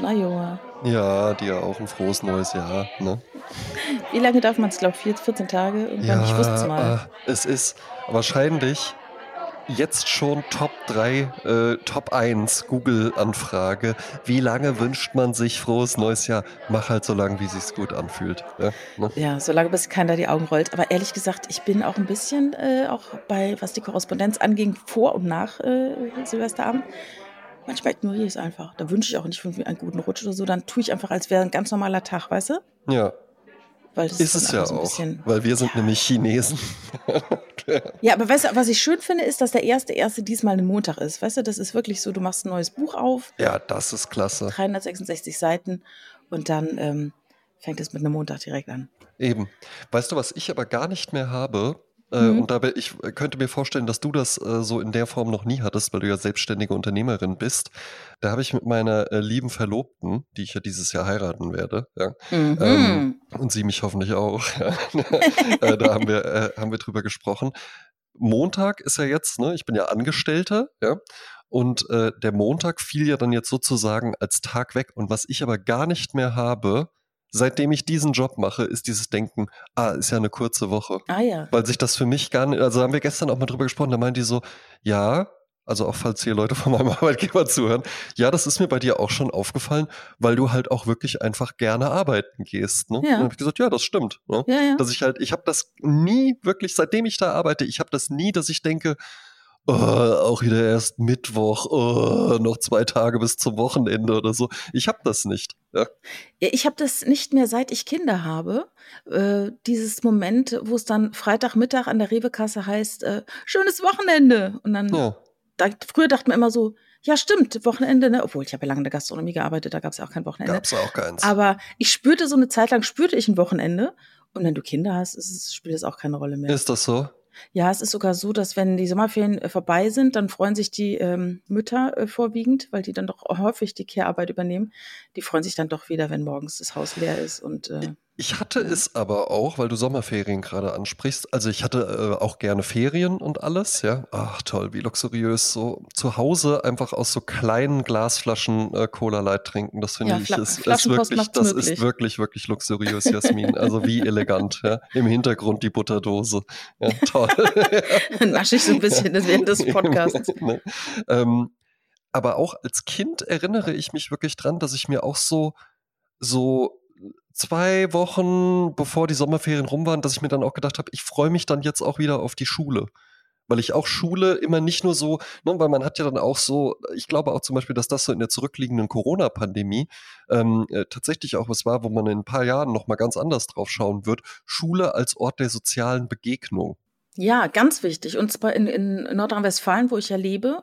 Na Junge. Ja, dir auch ein frohes neues Jahr. Ne? Wie lange darf man es, glaube ich, 14 Tage? Irgendwann, Ja, ich wusste es mal. äh, es ist wahrscheinlich jetzt schon Top 3, äh, Top 1 Google-Anfrage. Wie lange wünscht man sich frohes neues Jahr? Mach halt so lange, wie sich's gut anfühlt. Ja, ne? Ja, solange bis keiner die Augen rollt. Aber ehrlich gesagt, ich bin auch ein bisschen, äh, auch bei, was die Korrespondenz anging, vor und nach äh, Silvesterabend. Manchmal ignoriere ich es einfach. Da wünsche ich auch nicht einen guten Rutsch oder so. Dann tue ich einfach, als wäre ein ganz normaler Tag, weißt du? ja Weil das ist dann es ja so ein auch. bisschen- Weil wir sind nämlich Chinesen. Ja, aber weißt du, was ich schön finde, ist, dass der erste erste diesmal ein Montag ist. Weißt du, das ist wirklich so, du machst ein neues Buch auf, ja, das ist klasse. 366 Seiten und dann ähm, fängt es mit einem Montag direkt an. Eben. Weißt du, was ich aber gar nicht mehr habe? Äh, Mhm. Und dabei, ich könnte mir vorstellen, dass du das äh, so in der Form noch nie hattest, weil du ja selbstständige Unternehmerin bist. Da habe ich mit meiner äh, lieben Verlobten, die ich ja dieses Jahr heiraten werde, ja, Mhm. Ähm, und sie mich hoffentlich auch, ja, äh, da haben wir, äh, haben wir drüber gesprochen. Montag ist ja jetzt, ne, ich bin ja Angestellter, ja, und äh, der Montag fiel ja dann jetzt sozusagen als Tag weg. Und was ich aber gar nicht mehr habe, seitdem ich diesen Job mache, ist dieses Denken, ah, ist ja eine kurze Woche. ah ja. Weil sich das für mich gar nicht, also haben wir gestern auch mal drüber gesprochen, da meint die so, ja, also auch falls hier Leute von meinem Arbeitgeber zuhören, ja, das ist mir bei dir auch schon aufgefallen, weil du halt auch wirklich einfach gerne arbeiten gehst. Ne? Ja. Und dann habe ich gesagt, ja, das stimmt. Ne? Ja, ja. Dass ich halt, ich habe das nie wirklich, seitdem ich da arbeite, ich habe das nie, dass ich denke, oh, auch wieder erst Mittwoch, oh, noch zwei Tage bis zum Wochenende oder so. Ich habe das nicht. Ja. Ja, Ich habe das nicht mehr, seit ich Kinder habe. Äh, dieses Moment, wo es dann Freitagmittag an der Rewe-Kasse heißt, äh, schönes Wochenende. Und dann, ja. da, früher dachte man immer so, ja stimmt, Wochenende, ne? Obwohl, ich habe ja lange in der Gastronomie gearbeitet, da gab es ja auch kein Wochenende. Gab's auch keins. Aber ich spürte so eine Zeit lang, spürte ich ein Wochenende. Und wenn du Kinder hast, es, spielt es auch keine Rolle mehr. ist das so? Ja, es ist sogar so, dass wenn die Sommerferien äh, vorbei sind, dann freuen sich die ähm, Mütter äh, vorwiegend, weil die dann doch häufig die Care-Arbeit übernehmen. Die freuen sich dann doch wieder, wenn morgens das Haus leer ist und äh, Ich hatte es aber auch, weil du Sommerferien gerade ansprichst. Also ich hatte äh, auch gerne Ferien und alles, ja. Ach toll, wie luxuriös. So zu Hause einfach aus so kleinen Glasflaschen äh, Cola Light trinken. Das finde Ja, ich ist, ist wirklich, das möglich. ist wirklich, wirklich luxuriös, Jasmin. Also wie elegant, ja. Im Hintergrund die Butterdose. Ja, toll. nasche ich so ein bisschen während des Podcasts. ne? ähm, aber auch als Kind erinnere ich mich wirklich dran, dass ich mir auch so, so zwei Wochen bevor die Sommerferien rum waren, dass ich mir dann auch gedacht habe, ich freue mich dann jetzt auch wieder auf die Schule. Weil ich auch Schule immer nicht nur so, ne, weil man hat ja dann auch so, ich glaube auch zum Beispiel, dass das so in der zurückliegenden Corona-Pandemie ähm, äh, tatsächlich auch was war, wo man in ein paar Jahren nochmal ganz anders drauf schauen wird. Schule als Ort der sozialen Begegnung. Ja, ganz wichtig. Und zwar in, in Nordrhein-Westfalen, wo ich ja lebe,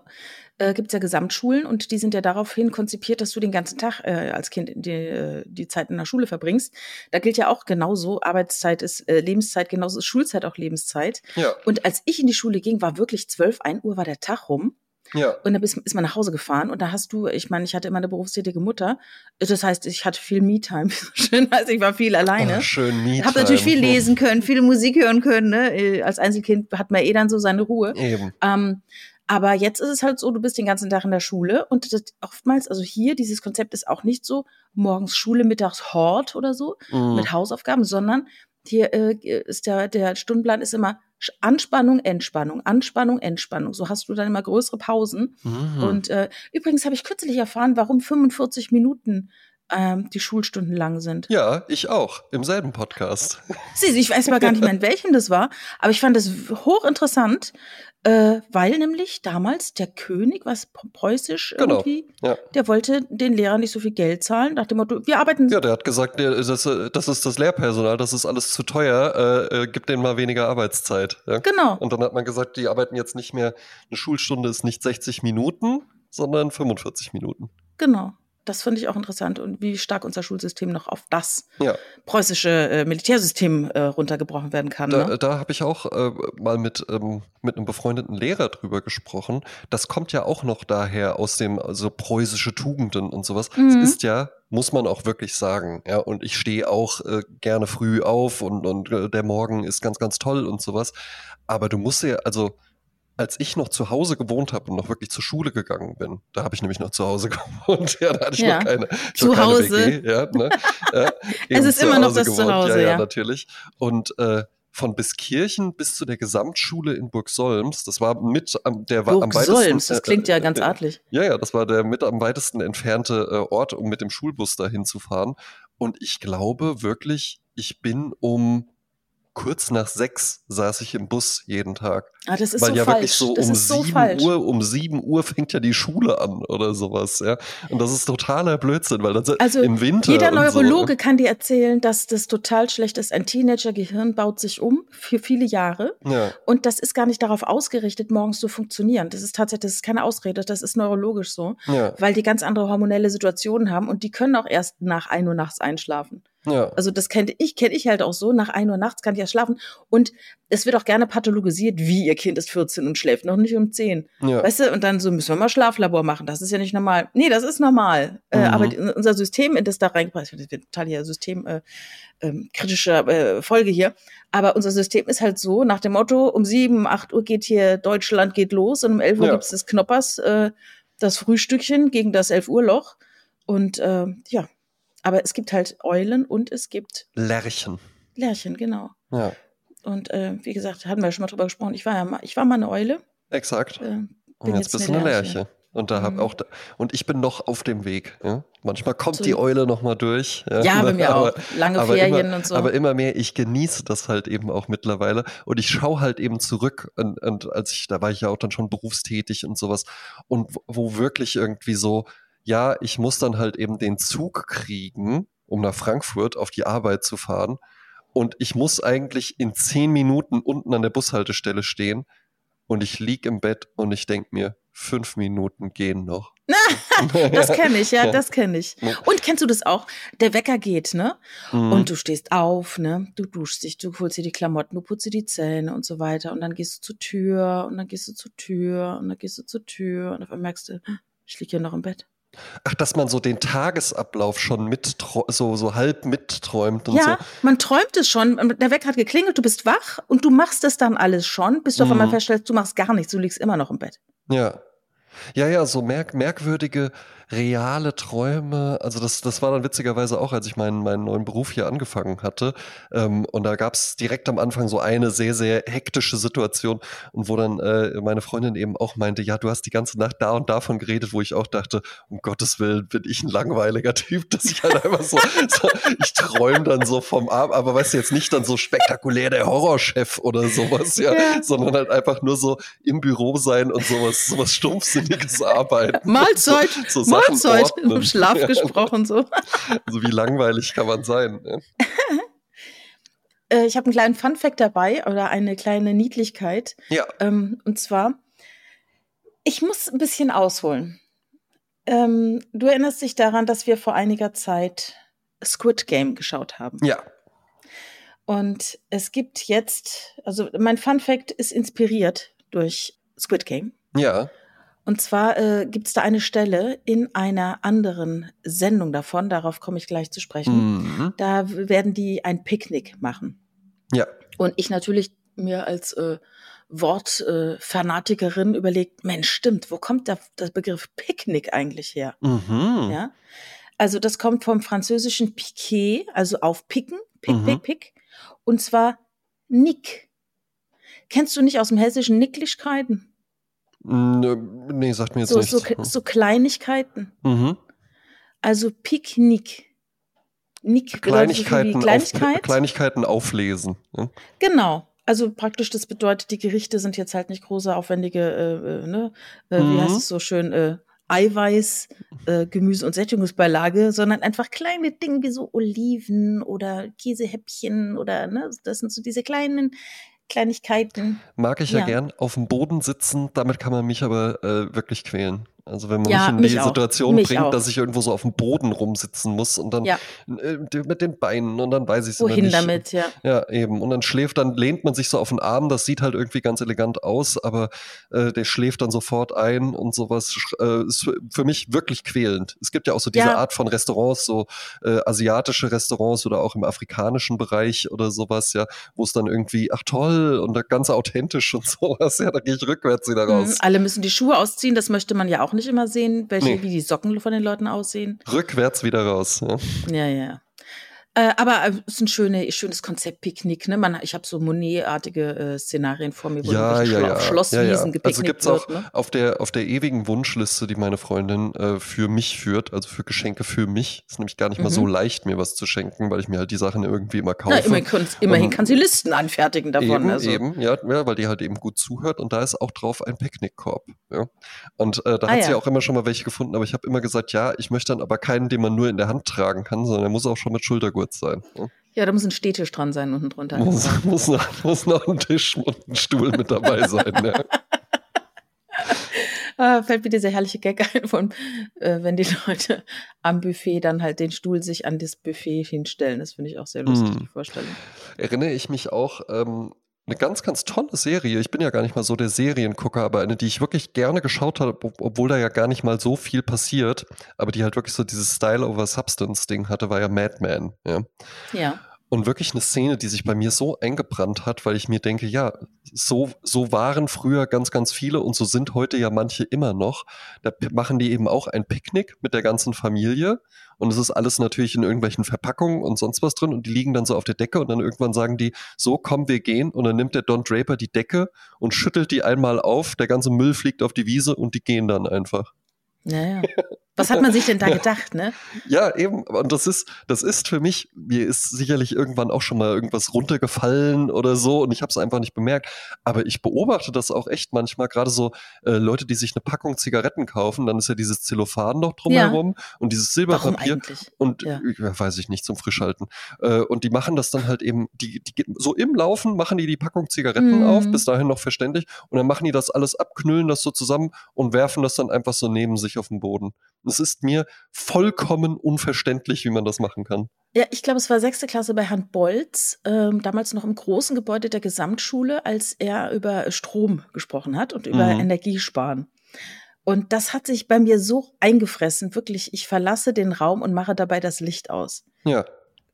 äh, gibt es ja Gesamtschulen und die sind ja daraufhin konzipiert, dass du den ganzen Tag äh, als Kind die, äh, die Zeit in der Schule verbringst. Da gilt ja auch genauso, Arbeitszeit ist äh, Lebenszeit, genauso ist Schulzeit auch Lebenszeit. Ja, Und als ich in die Schule ging, war wirklich 12, 1 Uhr war der Tag rum. Ja. Und dann ist, ist man nach Hause gefahren und da hast du, ich meine, ich hatte immer eine berufstätige Mutter. Das heißt, ich hatte viel Me-Time. Schön, also ich war viel alleine. Ah, schön Miet. Habe natürlich viel lesen können, viele Musik hören können. Ne? Äh, Als Einzelkind hat man eh dann so seine Ruhe. Eben. Ähm, aber jetzt ist es halt so, du bist den ganzen Tag in der Schule und das oftmals, also hier, dieses Konzept ist auch nicht so morgens Schule, mittags Hort oder so Mhm. mit Hausaufgaben, sondern hier äh, ist der, der Stundenplan ist immer Anspannung, Entspannung, Anspannung, Entspannung. So hast du dann immer größere Pausen. Mhm. Und äh, übrigens habe ich kürzlich erfahren, warum 45 Minuten ähm, die Schulstunden lang sind. ja, ich auch. Im selben Podcast. Sieh, ich weiß aber gar nicht mehr, in welchem das war, aber ich fand das hochinteressant, äh, weil nämlich damals der König, was preußisch Genau, irgendwie, ja. der wollte den Lehrern nicht so viel Geld zahlen, nach dem Motto, wir arbeiten Ja, der hat gesagt, das, das ist das Lehrpersonal, das ist alles zu teuer, äh, äh, gib denen mal weniger Arbeitszeit. Ja? genau. Und dann hat man gesagt, die arbeiten jetzt nicht mehr, eine Schulstunde ist nicht 60 Minuten, sondern 45 Minuten. Genau. Das finde ich auch interessant und wie stark unser Schulsystem noch auf das Ja, preußische äh, Militärsystem äh, runtergebrochen werden kann. da, Ne? da habe ich auch äh, mal mit, ähm, mit einem befreundeten Lehrer drüber gesprochen. Das kommt ja auch noch daher aus dem, also preußische Tugenden und sowas. Mhm. Es ist ja, muss man auch wirklich sagen, ja, und ich stehe auch äh, gerne früh auf und, und äh, der Morgen ist ganz, ganz toll und sowas. Aber du musst ja, also als ich noch zu Hause gewohnt habe und noch wirklich zur Schule gegangen bin, da habe ich nämlich noch zu Hause gewohnt, ja, da hatte ich Ja. noch keine, Zu Hause. WG, ja, ne? ja, Es ist immer noch das Zuhause, ja, ja, natürlich. Und äh, von Biskirchen bis zu der Gesamtschule in Burgsolms, das war mit am, der war am Burg weitesten. Solms, das äh, klingt ja äh, ganz äh, artlich. Ja, ja, das war der mit am weitesten entfernte Ort, um mit dem Schulbus dahin zu fahren. Und ich glaube wirklich, ich bin um kurz nach sechs saß ich im Bus jeden Tag. Ah, das ist Weil so ja falsch. wirklich so das um ist so sieben falsch. Uhr, um sieben Uhr fängt ja die Schule an oder sowas, ja. Und das ist totaler Blödsinn, weil das Also im Winter. Jeder so, ne? Neurologe kann dir erzählen, dass das total schlecht ist. Ein Teenager-Gehirn baut sich um für viele Jahre. Ja, Und das ist gar nicht darauf ausgerichtet, morgens zu funktionieren. Das ist tatsächlich, das ist keine Ausrede, das ist neurologisch so, ja, weil die ganz andere hormonelle Situationen haben und die können auch erst nach ein Uhr nachts einschlafen. Ja. Also das kenne ich, kenne ich halt auch so. Nach ein Uhr nachts kann ich ja schlafen. Und es wird auch gerne pathologisiert, wie ihr Kind ist 14 und schläft noch nicht um 10. ja. Weißt du, und dann so müssen wir mal Schlaflabor machen. Das ist ja nicht normal. Nee, das ist normal. Äh, Mhm. aber die, unser System, in das da reingebracht wird, total hier System äh, ähm, kritische äh, Folge hier. Aber unser System ist halt so, nach dem Motto, um 7, 8 Uhr geht hier Deutschland geht los und um 11 Uhr Ja. gibt's das Knoppers, äh, das Frühstückchen gegen das 11 Uhr Loch. Und äh, ja, aber es gibt halt Eulen und es gibt Lerchen. Lerchen, genau. Ja, Und äh, wie gesagt, hatten wir ja schon mal drüber gesprochen. Ich war ja mal, ich war mal eine Eule. exakt. Äh, Und jetzt, jetzt bist du eine Lerche. Lerche. Und da hab Mhm. auch da, und ich bin noch auf dem Weg. Ja? Manchmal kommt So. die Eule noch mal durch. ja, bei mir auch. Lange aber Ferien immer, und so. Aber immer mehr, ich genieße das halt eben auch mittlerweile. Und ich schaue halt eben zurück. Und, und als ich, da war ich ja auch dann schon berufstätig und sowas. Und wo, wo wirklich irgendwie so, ja, ich muss dann halt eben den Zug kriegen, um nach Frankfurt auf die Arbeit zu fahren. Und ich muss eigentlich in zehn Minuten unten an der Bushaltestelle stehen. Und ich lieg im Bett und ich denk mir, fünf Minuten gehen noch. das kenne ich, ja, das kenne ich. Und kennst du das auch? Der Wecker geht, ne? Mhm. Und du stehst auf, ne? Du duschst dich, du holst dir die Klamotten, du putzt dir die Zähne und so weiter. Und dann gehst du zur Tür und dann gehst du zur Tür und dann gehst du zur Tür und auf einmal merkst du, ich lieg hier noch im Bett. Ach, dass man so den Tagesablauf schon mit so, so halb mitträumt und Ja, man träumt es schon. Der Wecker hat geklingelt, du bist wach und du machst das dann alles schon, bis du auf einmal Mhm. feststellst, du machst gar nichts, du liegst immer noch im Bett. so. Ja. Ja, ja, so merk merkwürdige, reale Träume. Also das, das war dann witzigerweise auch, als ich meinen, meinen neuen Beruf hier angefangen hatte. Ähm, und da gab es direkt am Anfang so eine sehr, sehr hektische Situation und wo dann äh, meine Freundin eben auch meinte, ja, du hast die ganze Nacht da und davon geredet, wo ich auch dachte, um Gottes Willen bin ich ein langweiliger Typ, dass ich halt einfach so, so ich träume dann so vom Abend, aber weißt du jetzt nicht dann so spektakulär der Horrorchef oder sowas, ja, Ja. sondern halt einfach nur so im Büro sein und sowas, sowas stumpfsinniges arbeiten. Mahlzeit, So, so Sachen Mahlzeit, ordnen. im Schlaf gesprochen so. Also wie langweilig kann man sein? Ne? Äh, ich habe einen kleinen Funfact dabei oder eine kleine Niedlichkeit. Ja, Ähm, und zwar, ich muss ein bisschen ausholen. Ähm, du erinnerst dich daran, dass wir vor einiger Zeit Squid Game geschaut haben. ja, Und es gibt jetzt, also mein Fun Fact ist inspiriert durch Squid Game. ja. Und zwar äh, gibt es da eine Stelle in einer anderen Sendung davon, darauf komme ich gleich zu sprechen. Mhm. Da werden die ein Picknick machen. Ja, Und ich natürlich mir als äh, Wortfanatikerin äh, überlegt, Mensch, stimmt, wo kommt der, der Begriff Picknick eigentlich her? mhm. Ja. Also das kommt vom französischen piquer, also aufpicken, pick, Mhm. pick, pick. Und zwar Nick. Kennst du nicht aus dem hessischen Nicklichkeiten? Mm, Nee, sagt mir jetzt So, nichts. so, so Kleinigkeiten. mhm. Also Picknick. Nick so Kleinigkeiten, wie Kleinigkeit. Auf, Kleinigkeiten auflesen. ne? Genau. Also praktisch, das bedeutet, die Gerichte sind jetzt halt nicht große, aufwendige, äh, äh, ne, äh, wie Mhm. heißt es so schön, äh, Eiweiß, äh, Gemüse und Sättigungsbeilage, sondern einfach kleine Dinge wie so Oliven oder Käsehäppchen oder ne, das sind so diese kleinen Kleinigkeiten. Mag ich ja, Ja. gern. Auf dem Boden sitzen, damit kann man mich aber äh, wirklich quälen. Also wenn man Ja, mich in die auch. Situation Mich bringt, auch. dass ich irgendwo so auf dem Boden rumsitzen muss und dann Ja. äh, mit den Beinen und dann weiß ich es immer Wohin nicht. damit, ja. Ja, eben. Und dann schläft, dann lehnt man sich so auf den Arm, das sieht halt irgendwie ganz elegant aus, aber äh, der schläft dann sofort ein und sowas äh, ist für- mich wirklich quälend. Es gibt ja auch so diese Ja. Art von Restaurants, so äh, asiatische Restaurants oder auch im afrikanischen Bereich oder sowas, ja, wo es dann irgendwie, ach toll, und ganz authentisch und sowas, ja, da gehe ich rückwärts wieder Mhm. raus. Alle müssen die Schuhe ausziehen, das möchte man ja auch nicht immer sehen, welche, Nee. wie die Socken von den Leuten aussehen. Rückwärts wieder raus. Ja. Ja, ja. Ja. Äh, aber äh, es ist ein schöne, schönes Konzept Picknick. Ne? Man, ich habe so Monet-artige äh, Szenarien vor mir, wo Ja, ja, ja. auf ja, Schlosswiesen ja. Also gepicknickt gibt's auch wird. Ne? auf der auf der ewigen Wunschliste, die meine Freundin äh, für mich führt, also für Geschenke für mich. Ist nämlich gar nicht mal so Mhm. leicht, mir was zu schenken, weil ich mir halt die Sachen irgendwie immer kaufe. Na, immerhin, kann- immerhin Und- kann sie Listen anfertigen davon. Eben, also. eben, ja, ja, weil die halt eben gut zuhört und da ist auch drauf ein Picknickkorb. Ja. Und da Ah, hat sie ja. auch immer schon mal welche gefunden, aber ich habe immer gesagt, ja, ich möchte dann aber keinen, den man nur in der Hand tragen kann, sondern der muss auch schon mit Schultergurt sein. Ja. Ja, da muss ein Stehtisch dran sein unten drunter. Muss, muss, noch, muss noch ein Tisch und ein Stuhl mit dabei sein. Ja. Ah, fällt mir dieser herrliche Gag ein von, äh, wenn die Leute am Buffet dann halt den Stuhl sich an das Buffet hinstellen. Das finde ich auch sehr lustig, Mm. die Vorstellung. erinnere ich mich auch ähm, eine ganz, ganz tolle Serie. Ich bin ja gar nicht mal so der Seriengucker, aber eine, die ich wirklich gerne geschaut habe, ob, obwohl da ja gar nicht mal so viel passiert, aber die halt wirklich so dieses Style over Substance Ding hatte, war ja Mad Men. Ja. Ja. Und wirklich eine Szene, die sich bei mir so eingebrannt hat, weil ich mir denke, ja, so, so waren früher ganz, ganz viele und so sind heute ja manche immer noch. Da machen die eben auch ein Picknick mit der ganzen Familie und es ist alles natürlich in irgendwelchen Verpackungen und sonst was drin und die liegen dann so auf der Decke und dann irgendwann sagen die, so komm, wir gehen und dann nimmt der Don Draper die Decke und schüttelt die einmal auf, der ganze Müll fliegt auf die Wiese und die gehen dann einfach. Naja. Was hat man sich denn da gedacht, ne? Ja, eben. Und das ist, das ist für mich, mir ist sicherlich irgendwann auch schon mal irgendwas runtergefallen oder so und ich habe es einfach nicht bemerkt. Aber ich beobachte das auch echt manchmal, gerade so äh, Leute, die sich eine Packung Zigaretten kaufen, dann ist ja dieses Zellophan noch drumherum und dieses Silberpapier und Ja. ja. weiß ich nicht zum Frischhalten. Äh, und die machen das dann halt eben, die, die so im Laufen machen die die Packung Zigaretten Mhm. auf, bis dahin noch verständlich und dann machen die das alles ab, knüllen das so zusammen und werfen das dann einfach so neben sich auf den Boden. Es ist mir vollkommen unverständlich, wie man das machen kann. Ja, ich glaube, es war sechste Klasse bei Herrn Bolz, ähm, damals noch im großen Gebäude der Gesamtschule, als er über Strom gesprochen hat und über Mhm. Energiesparen. Und das hat sich bei mir so eingefressen, wirklich, ich verlasse den Raum und mache dabei das Licht aus. Ja,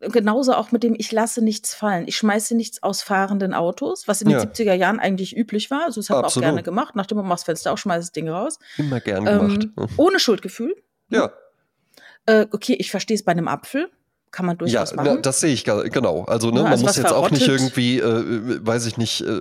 Genauso auch mit dem, ich lasse nichts fallen. Ich schmeiße nichts aus fahrenden Autos, was in den Ja. 70er Jahren eigentlich üblich war. Also das hat man auch Absolut. gerne gemacht. Nachdem man macht das Fenster auf, schmeißt das Ding raus. immer gern gemacht. Ähm, ohne Schuldgefühl. ja, Äh, okay, ich verstehe es bei einem Apfel. Kann man ja, durchaus na, machen. das sehe ich genau. Also, ne, Ja, man also muss was jetzt auch nicht verrottet. irgendwie, äh, weiß ich nicht, äh,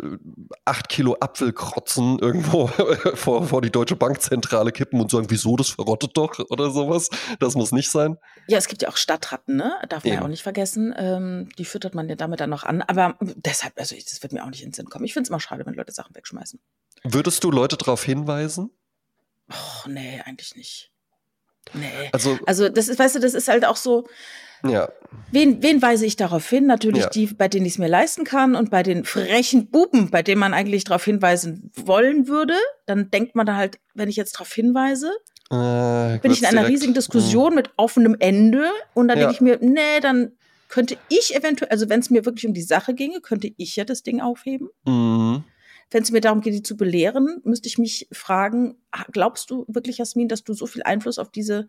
acht Kilo Apfelkrotzen irgendwo vor, vor die Deutsche Bankzentrale kippen und sagen, wieso, das verrottet doch oder sowas. Das muss nicht sein. Ja, es gibt ja auch Stadtratten, ne? Darf man ja Eben. auch nicht vergessen. Ähm, die füttert man ja damit dann noch an. Aber deshalb, also ich, das wird mir auch nicht in den Sinn kommen. Ich finde es immer schade, wenn Leute Sachen wegschmeißen. Würdest du Leute darauf hinweisen? Och, nee, eigentlich nicht. Nee. Also, Also, das ist, weißt du, das ist halt auch so, ja, wen, wen weise ich darauf hin? Natürlich Ja. die, bei denen ich es mir leisten kann und bei den frechen Buben, bei denen man eigentlich darauf hinweisen wollen würde. Dann denkt man da halt, wenn ich jetzt darauf hinweise, äh, bin ich in einer direkt- riesigen Diskussion mit offenem Ende und dann Ja. denke ich mir, nee, dann könnte ich eventuell, also wenn es mir wirklich um die Sache ginge, könnte ich ja das Ding aufheben. Mhm. Wenn es mir darum geht, die zu belehren, müsste ich mich fragen, glaubst du wirklich, Jasmin, dass du so viel Einfluss auf diese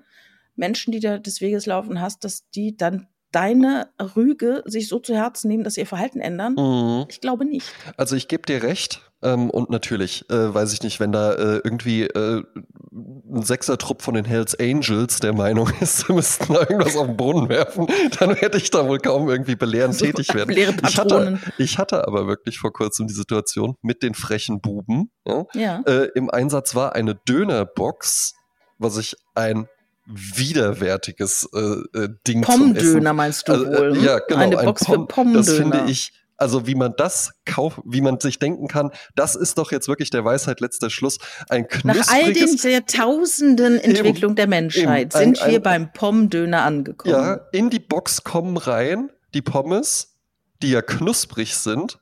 Menschen, die da des Weges laufen hast, dass die dann deine Rüge sich so zu Herzen nehmen, dass sie ihr Verhalten ändern? Mhm. Ich glaube nicht. Also ich gebe dir recht. Ähm, und natürlich, äh, weiß ich nicht, wenn da äh, irgendwie äh, ein Sechsertrupp von den Hells Angels der Meinung ist, sie müssten da irgendwas auf den Brunnen werfen, dann werde ich da wohl kaum irgendwie belehrend So tätig werden. Ich hatte, ich hatte aber wirklich vor kurzem die Situation mit den frechen Buben. Ja? Ja. Äh, Im Einsatz war eine Dönerbox, was ich ein widerwärtiges äh, äh, Ding Pommdöner meinst du also, äh, wohl? hm? ja, genau. Eine ein Box Pom- für Pommdöner. Das finde ich, also wie man das kauft, wie man sich denken kann, das ist doch jetzt wirklich der Weisheit letzter Schluss. Ein Nach all den knuspriges, Jahrtausenden Entwicklung der Menschheit Eben. Ein- sind wir ein- beim Pommdöner angekommen. ja, in die Box kommen rein, die Pommes, die ja knusprig sind.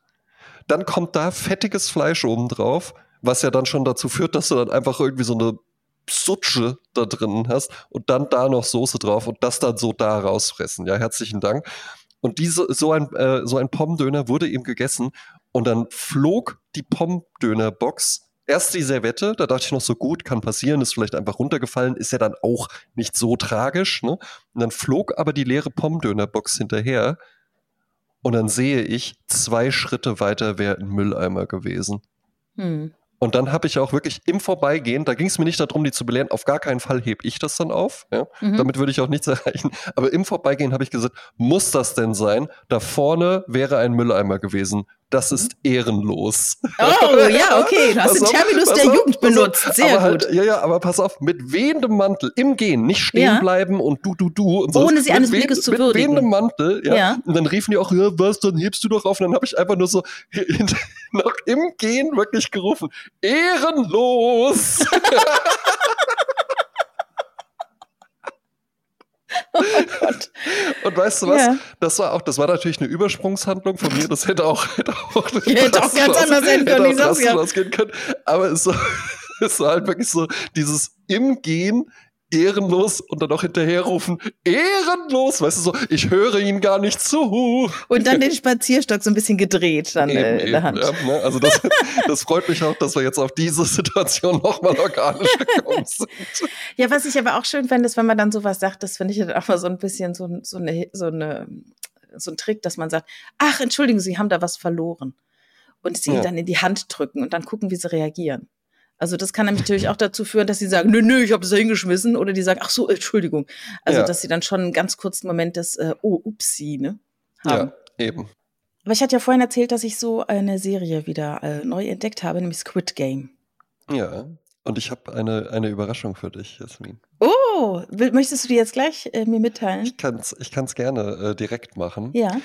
Dann kommt da fettiges Fleisch oben drauf, was ja dann schon dazu führt, dass du dann einfach irgendwie so eine Sutsche da drin hast und dann da noch Soße drauf und das dann so da rausfressen. Ja, herzlichen Dank. Und diese, so ein, äh, so ein Pommdöner wurde ihm gegessen und dann flog die Pommdöner-Box erst die Servette, da dachte ich noch so gut, kann passieren, ist vielleicht einfach runtergefallen, ist ja dann auch nicht so tragisch, ne? Und dann flog aber die leere Pommdöner-Box hinterher und dann sehe ich, zwei Schritte weiter wäre ein Mülleimer gewesen. Hm. Und dann habe ich auch wirklich im Vorbeigehen, da ging es mir nicht darum, die zu belehren, auf gar keinen Fall heb ich das dann auf. Ja? Mhm. Damit würde ich auch nichts erreichen. Aber im Vorbeigehen habe ich gesagt, muss das denn sein? Da vorne wäre ein Mülleimer gewesen das ist ehrenlos. Oh, ja, okay. Du hast den Terminus auf, der auf, Jugend benutzt. Sehr halt, gut. ja, ja, aber pass auf, mit wehendem Mantel im Gehen, nicht stehen ja. bleiben und du, du, du. Und so. Ohne sie eines Blickes zu würdigen. Mit wehendem Mantel, ja. ja. Und dann riefen die auch, ja, was, dann hebst du doch auf. Und dann habe ich einfach nur so noch im Gehen wirklich gerufen, ehrenlos. Oh Gott. Und weißt du was? Ja. Das war auch, das war natürlich eine Übersprungshandlung von mir. Das hätte auch, hätte auch, hätte auch ganz anders enden können. Hätte auch ja. ausgehen können. Aber es war, es war halt wirklich so dieses im Gehen ehrenlos und dann auch hinterherrufen, ehrenlos, weißt du so, ich höre ihm gar nicht zu. Und dann den Spazierstock so ein bisschen gedreht dann eben, äh, in der Hand. Ja, ne? Also das, das freut mich auch, dass wir jetzt auf diese Situation nochmal organisch gekommen sind. Ja, was ich aber auch schön fände, ist, wenn man dann sowas sagt, das finde ich halt auch mal so ein bisschen so, so, eine, so, eine, so ein Trick, dass man sagt, ach, entschuldigen Sie, haben da was verloren. Und sie ja. dann in die Hand drücken und dann gucken, wie sie reagieren. Also das kann natürlich auch dazu führen, dass sie sagen, nö, nö, ich habe das da hingeschmissen. Oder die sagen, ach so, Entschuldigung. Also ja. dass sie dann schon einen ganz kurzen Moment des, äh, oh, upsi, ne? Haben. Ja, eben. Aber ich hatte ja vorhin erzählt, dass ich so eine Serie wieder äh, neu entdeckt habe, nämlich Squid Game. Ja, und ich habe eine, eine Überraschung für dich, Jasmin. Oh, möchtest du die jetzt gleich äh, mir mitteilen? Ich kann es ich kann's gerne äh, direkt machen. Ja.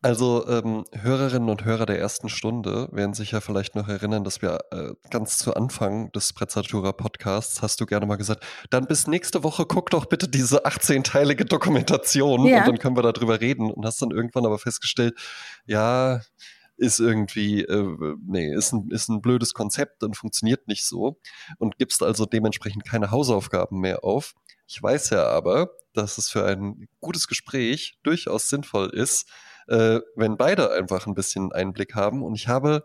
Also ähm, Hörerinnen und Hörer der ersten Stunde werden sich ja vielleicht noch erinnern, dass wir äh, ganz zu Anfang des Prezzatura Podcasts hast du gerne mal gesagt, dann bis nächste Woche guck doch bitte diese 18-teilige Dokumentation ja. und dann können wir darüber reden und hast dann irgendwann aber festgestellt, ja, ist irgendwie, äh, nee, ist ein, ist ein blödes Konzept und funktioniert nicht so und gibst also dementsprechend keine Hausaufgaben mehr auf. Ich weiß ja aber, dass es für ein gutes Gespräch durchaus sinnvoll ist, äh, wenn beide einfach ein bisschen Einblick haben. Und ich habe,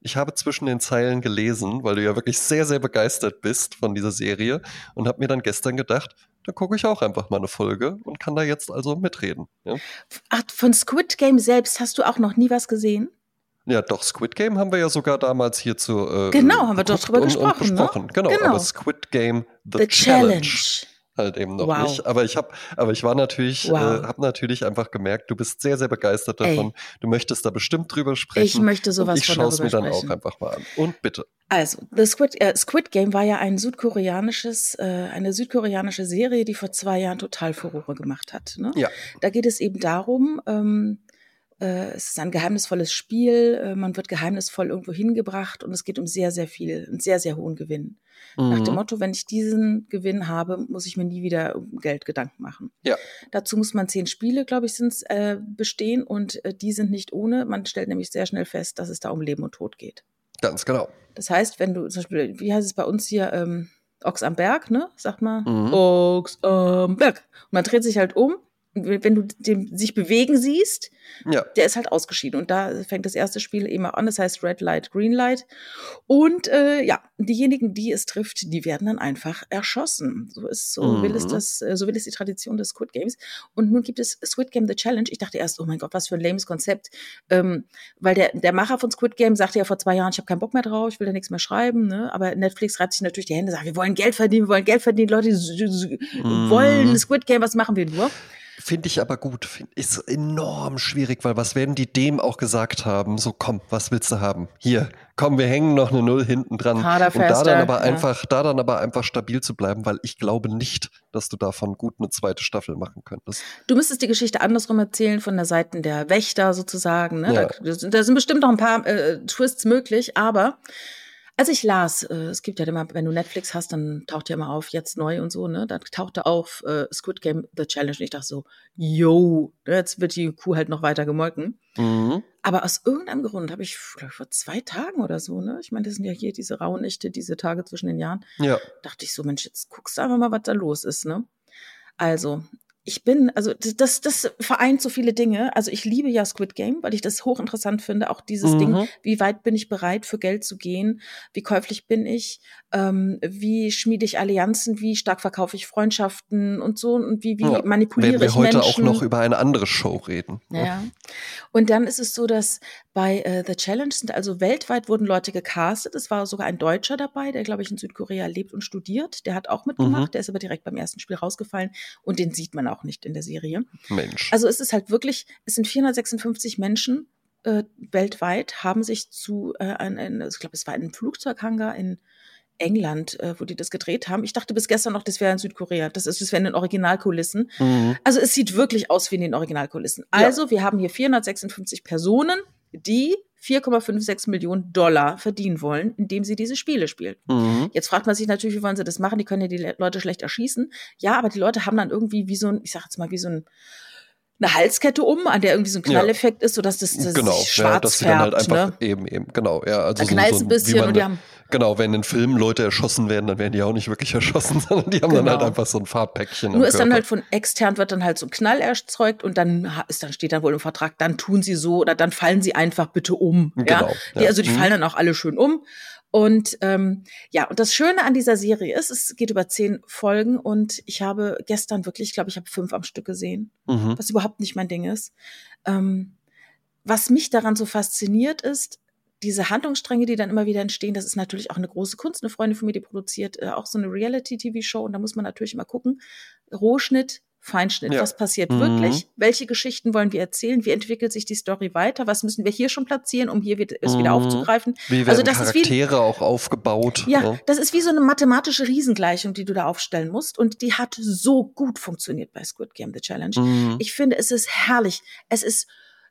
ich habe zwischen den Zeilen gelesen, weil du ja wirklich sehr, sehr begeistert bist von dieser Serie und habe mir dann gestern gedacht, da gucke ich auch einfach mal eine Folge und kann da jetzt also mitreden. Ja? Ach, von Squid Game selbst hast du auch noch nie was gesehen? Ja, doch, Squid Game haben wir ja sogar damals hier zu. Äh, genau, haben wir doch drüber und, gesprochen. Und besprochen. Ne? Genau, genau, aber Squid Game The, The Challenge. Challenge halt eben noch wow. nicht. Aber ich habe, aber ich war natürlich, äh, wow. äh, habe natürlich einfach gemerkt, du bist sehr, sehr begeistert davon. Ey. Du möchtest da bestimmt drüber sprechen. Ich möchte sowas ich von darüber mir dann sprechen. auch einfach mal an. Und bitte. Also, The Squid, äh, Squid Game war ja ein südkoreanisches, äh, eine südkoreanische Serie, die vor zwei Jahren total Furore gemacht hat. Ne? Ja. Da geht es eben darum, ähm, äh, es ist ein geheimnisvolles Spiel, äh, man wird geheimnisvoll irgendwo hingebracht und es geht um sehr, sehr viel, einen sehr, sehr hohen Gewinn. Mhm. Nach dem mhm. Motto, wenn ich diesen Gewinn habe, muss ich mir nie wieder um Geld Gedanken machen. Ja. Dazu muss man zehn Spiele, glaube ich, sind äh, bestehen und äh, die sind nicht ohne. Man stellt nämlich sehr schnell fest, dass es da um Leben und Tod geht. Ganz genau. Das heißt, wenn du zum Beispiel, wie heißt es bei uns hier, ähm, Ochs am Berg, ne? Sagt man. Mhm. Ochs am Berg. Und man dreht sich halt um wenn du den sich bewegen siehst, ja. der ist halt ausgeschieden. Und da fängt das erste Spiel immer an. Das heißt Red Light, Green Light. Und äh, ja, diejenigen, die es trifft, die werden dann einfach erschossen. So ist so mhm. will es das, äh, so will es die Tradition des Squid Games. Und nun gibt es Squid Game The Challenge. Ich dachte erst, oh mein Gott, was für ein lames Konzept. Ähm, weil der, der Macher von Squid Game sagte ja vor zwei Jahren, ich habe keinen Bock mehr drauf, ich will da nichts mehr schreiben. Ne? Aber Netflix reibt sich natürlich die Hände, sagt, wir wollen Geld verdienen, wir wollen Geld verdienen. Leute mhm. wollen Squid Game, was machen wir nur? Finde ich aber gut. Ist enorm schwierig, weil was werden die dem auch gesagt haben? So, komm, was willst du haben? Hier, komm, wir hängen noch eine Null hinten dran. Und da dann aber ja. einfach, da dann aber einfach stabil zu bleiben, weil ich glaube nicht, dass du davon gut eine zweite Staffel machen könntest. Du müsstest die Geschichte andersrum erzählen, von der Seite der Wächter sozusagen. Ne? Ja. Da, da, sind bestimmt noch ein paar äh, Twists möglich, aber als ich las, äh, es gibt ja immer, wenn du Netflix hast, dann taucht ja immer auf, jetzt neu und so, ne? Dann tauchte auf äh, Squid Game The Challenge und ich dachte so, yo, jetzt wird die Kuh halt noch weiter gemolken. Mhm. Aber aus irgendeinem Grund habe ich, glaube ich, vor zwei Tagen oder so, ne? Ich meine, das sind ja hier diese Rauhnächte, diese Tage zwischen den Jahren. Ja. Dachte ich so, Mensch, jetzt guckst du einfach mal, was da los ist, ne? Also, ich bin, also das, das vereint so viele Dinge. Also ich liebe ja Squid Game, weil ich das hochinteressant finde. Auch dieses mhm. Ding, wie weit bin ich bereit, für Geld zu gehen? Wie käuflich bin ich? Ähm, wie schmiede ich Allianzen? Wie stark verkaufe ich Freundschaften und so? Und wie, wie ja, manipuliere wir ich heute Menschen? auch noch über eine andere Show reden. Ne? Ja. Und dann ist es so, dass bei äh, The Challenge sind also weltweit wurden Leute gecastet. Es war sogar ein Deutscher dabei, der, glaube ich, in Südkorea lebt und studiert. Der hat auch mitgemacht. Mhm. Der ist aber direkt beim ersten Spiel rausgefallen. Und den sieht man auch nicht in der Serie. Mensch. Also es ist halt wirklich, es sind 456 Menschen äh, weltweit, haben sich zu, äh, ein, ein, ich glaube, es war ein Flugzeughangar in England, äh, wo die das gedreht haben. Ich dachte bis gestern noch, das wäre in Südkorea. Das ist, das wären in den Originalkulissen. Mhm. Also es sieht wirklich aus wie in den Originalkulissen. Also ja. wir haben hier 456 Personen, die 4,56 Millionen Dollar verdienen wollen, indem sie diese Spiele spielen. Mhm. Jetzt fragt man sich natürlich, wie wollen sie das machen? Die können ja die Leute schlecht erschießen. Ja, aber die Leute haben dann irgendwie wie so ein, ich sag jetzt mal, wie so ein eine Halskette um, an der irgendwie so ein Knalleffekt ja. ist, sodass das, das genau, sich schwarz ja, dass färbt. Dann halt einfach ne? eben, eben, genau, ja. Also da knallt so, so, ein bisschen man, und die haben Genau, wenn in Filmen Leute erschossen werden, dann werden die auch nicht wirklich erschossen, sondern die haben genau. dann halt genau. einfach so ein Farbpäckchen. Nur ist Körper. dann halt von extern wird dann halt so ein Knall erzeugt und dann ist dann steht dann wohl im Vertrag, dann tun sie so oder dann fallen sie einfach bitte um. Genau. Ja? Die, also die mhm. fallen dann auch alle schön um. Und ähm, ja, und das Schöne an dieser Serie ist, es geht über zehn Folgen und ich habe gestern wirklich, ich glaube, ich habe fünf am Stück gesehen, mhm. was überhaupt nicht mein Ding ist. Ähm, was mich daran so fasziniert ist, diese Handlungsstränge, die dann immer wieder entstehen, das ist natürlich auch eine große Kunst. Eine Freundin von mir, die produziert äh, auch so eine Reality-TV-Show und da muss man natürlich immer gucken. Rohschnitt, Feinschnitt. Ja. Was passiert mhm. wirklich? Welche Geschichten wollen wir erzählen? Wie entwickelt sich die Story weiter? Was müssen wir hier schon platzieren, um hier es mhm. wieder aufzugreifen? Wie werden also das Charaktere ist wie, auch aufgebaut? Ja, ja, das ist wie so eine mathematische Riesengleichung, die du da aufstellen musst. Und die hat so gut funktioniert bei Squid Game The Challenge. Mhm. Ich finde, es ist herrlich. Es ist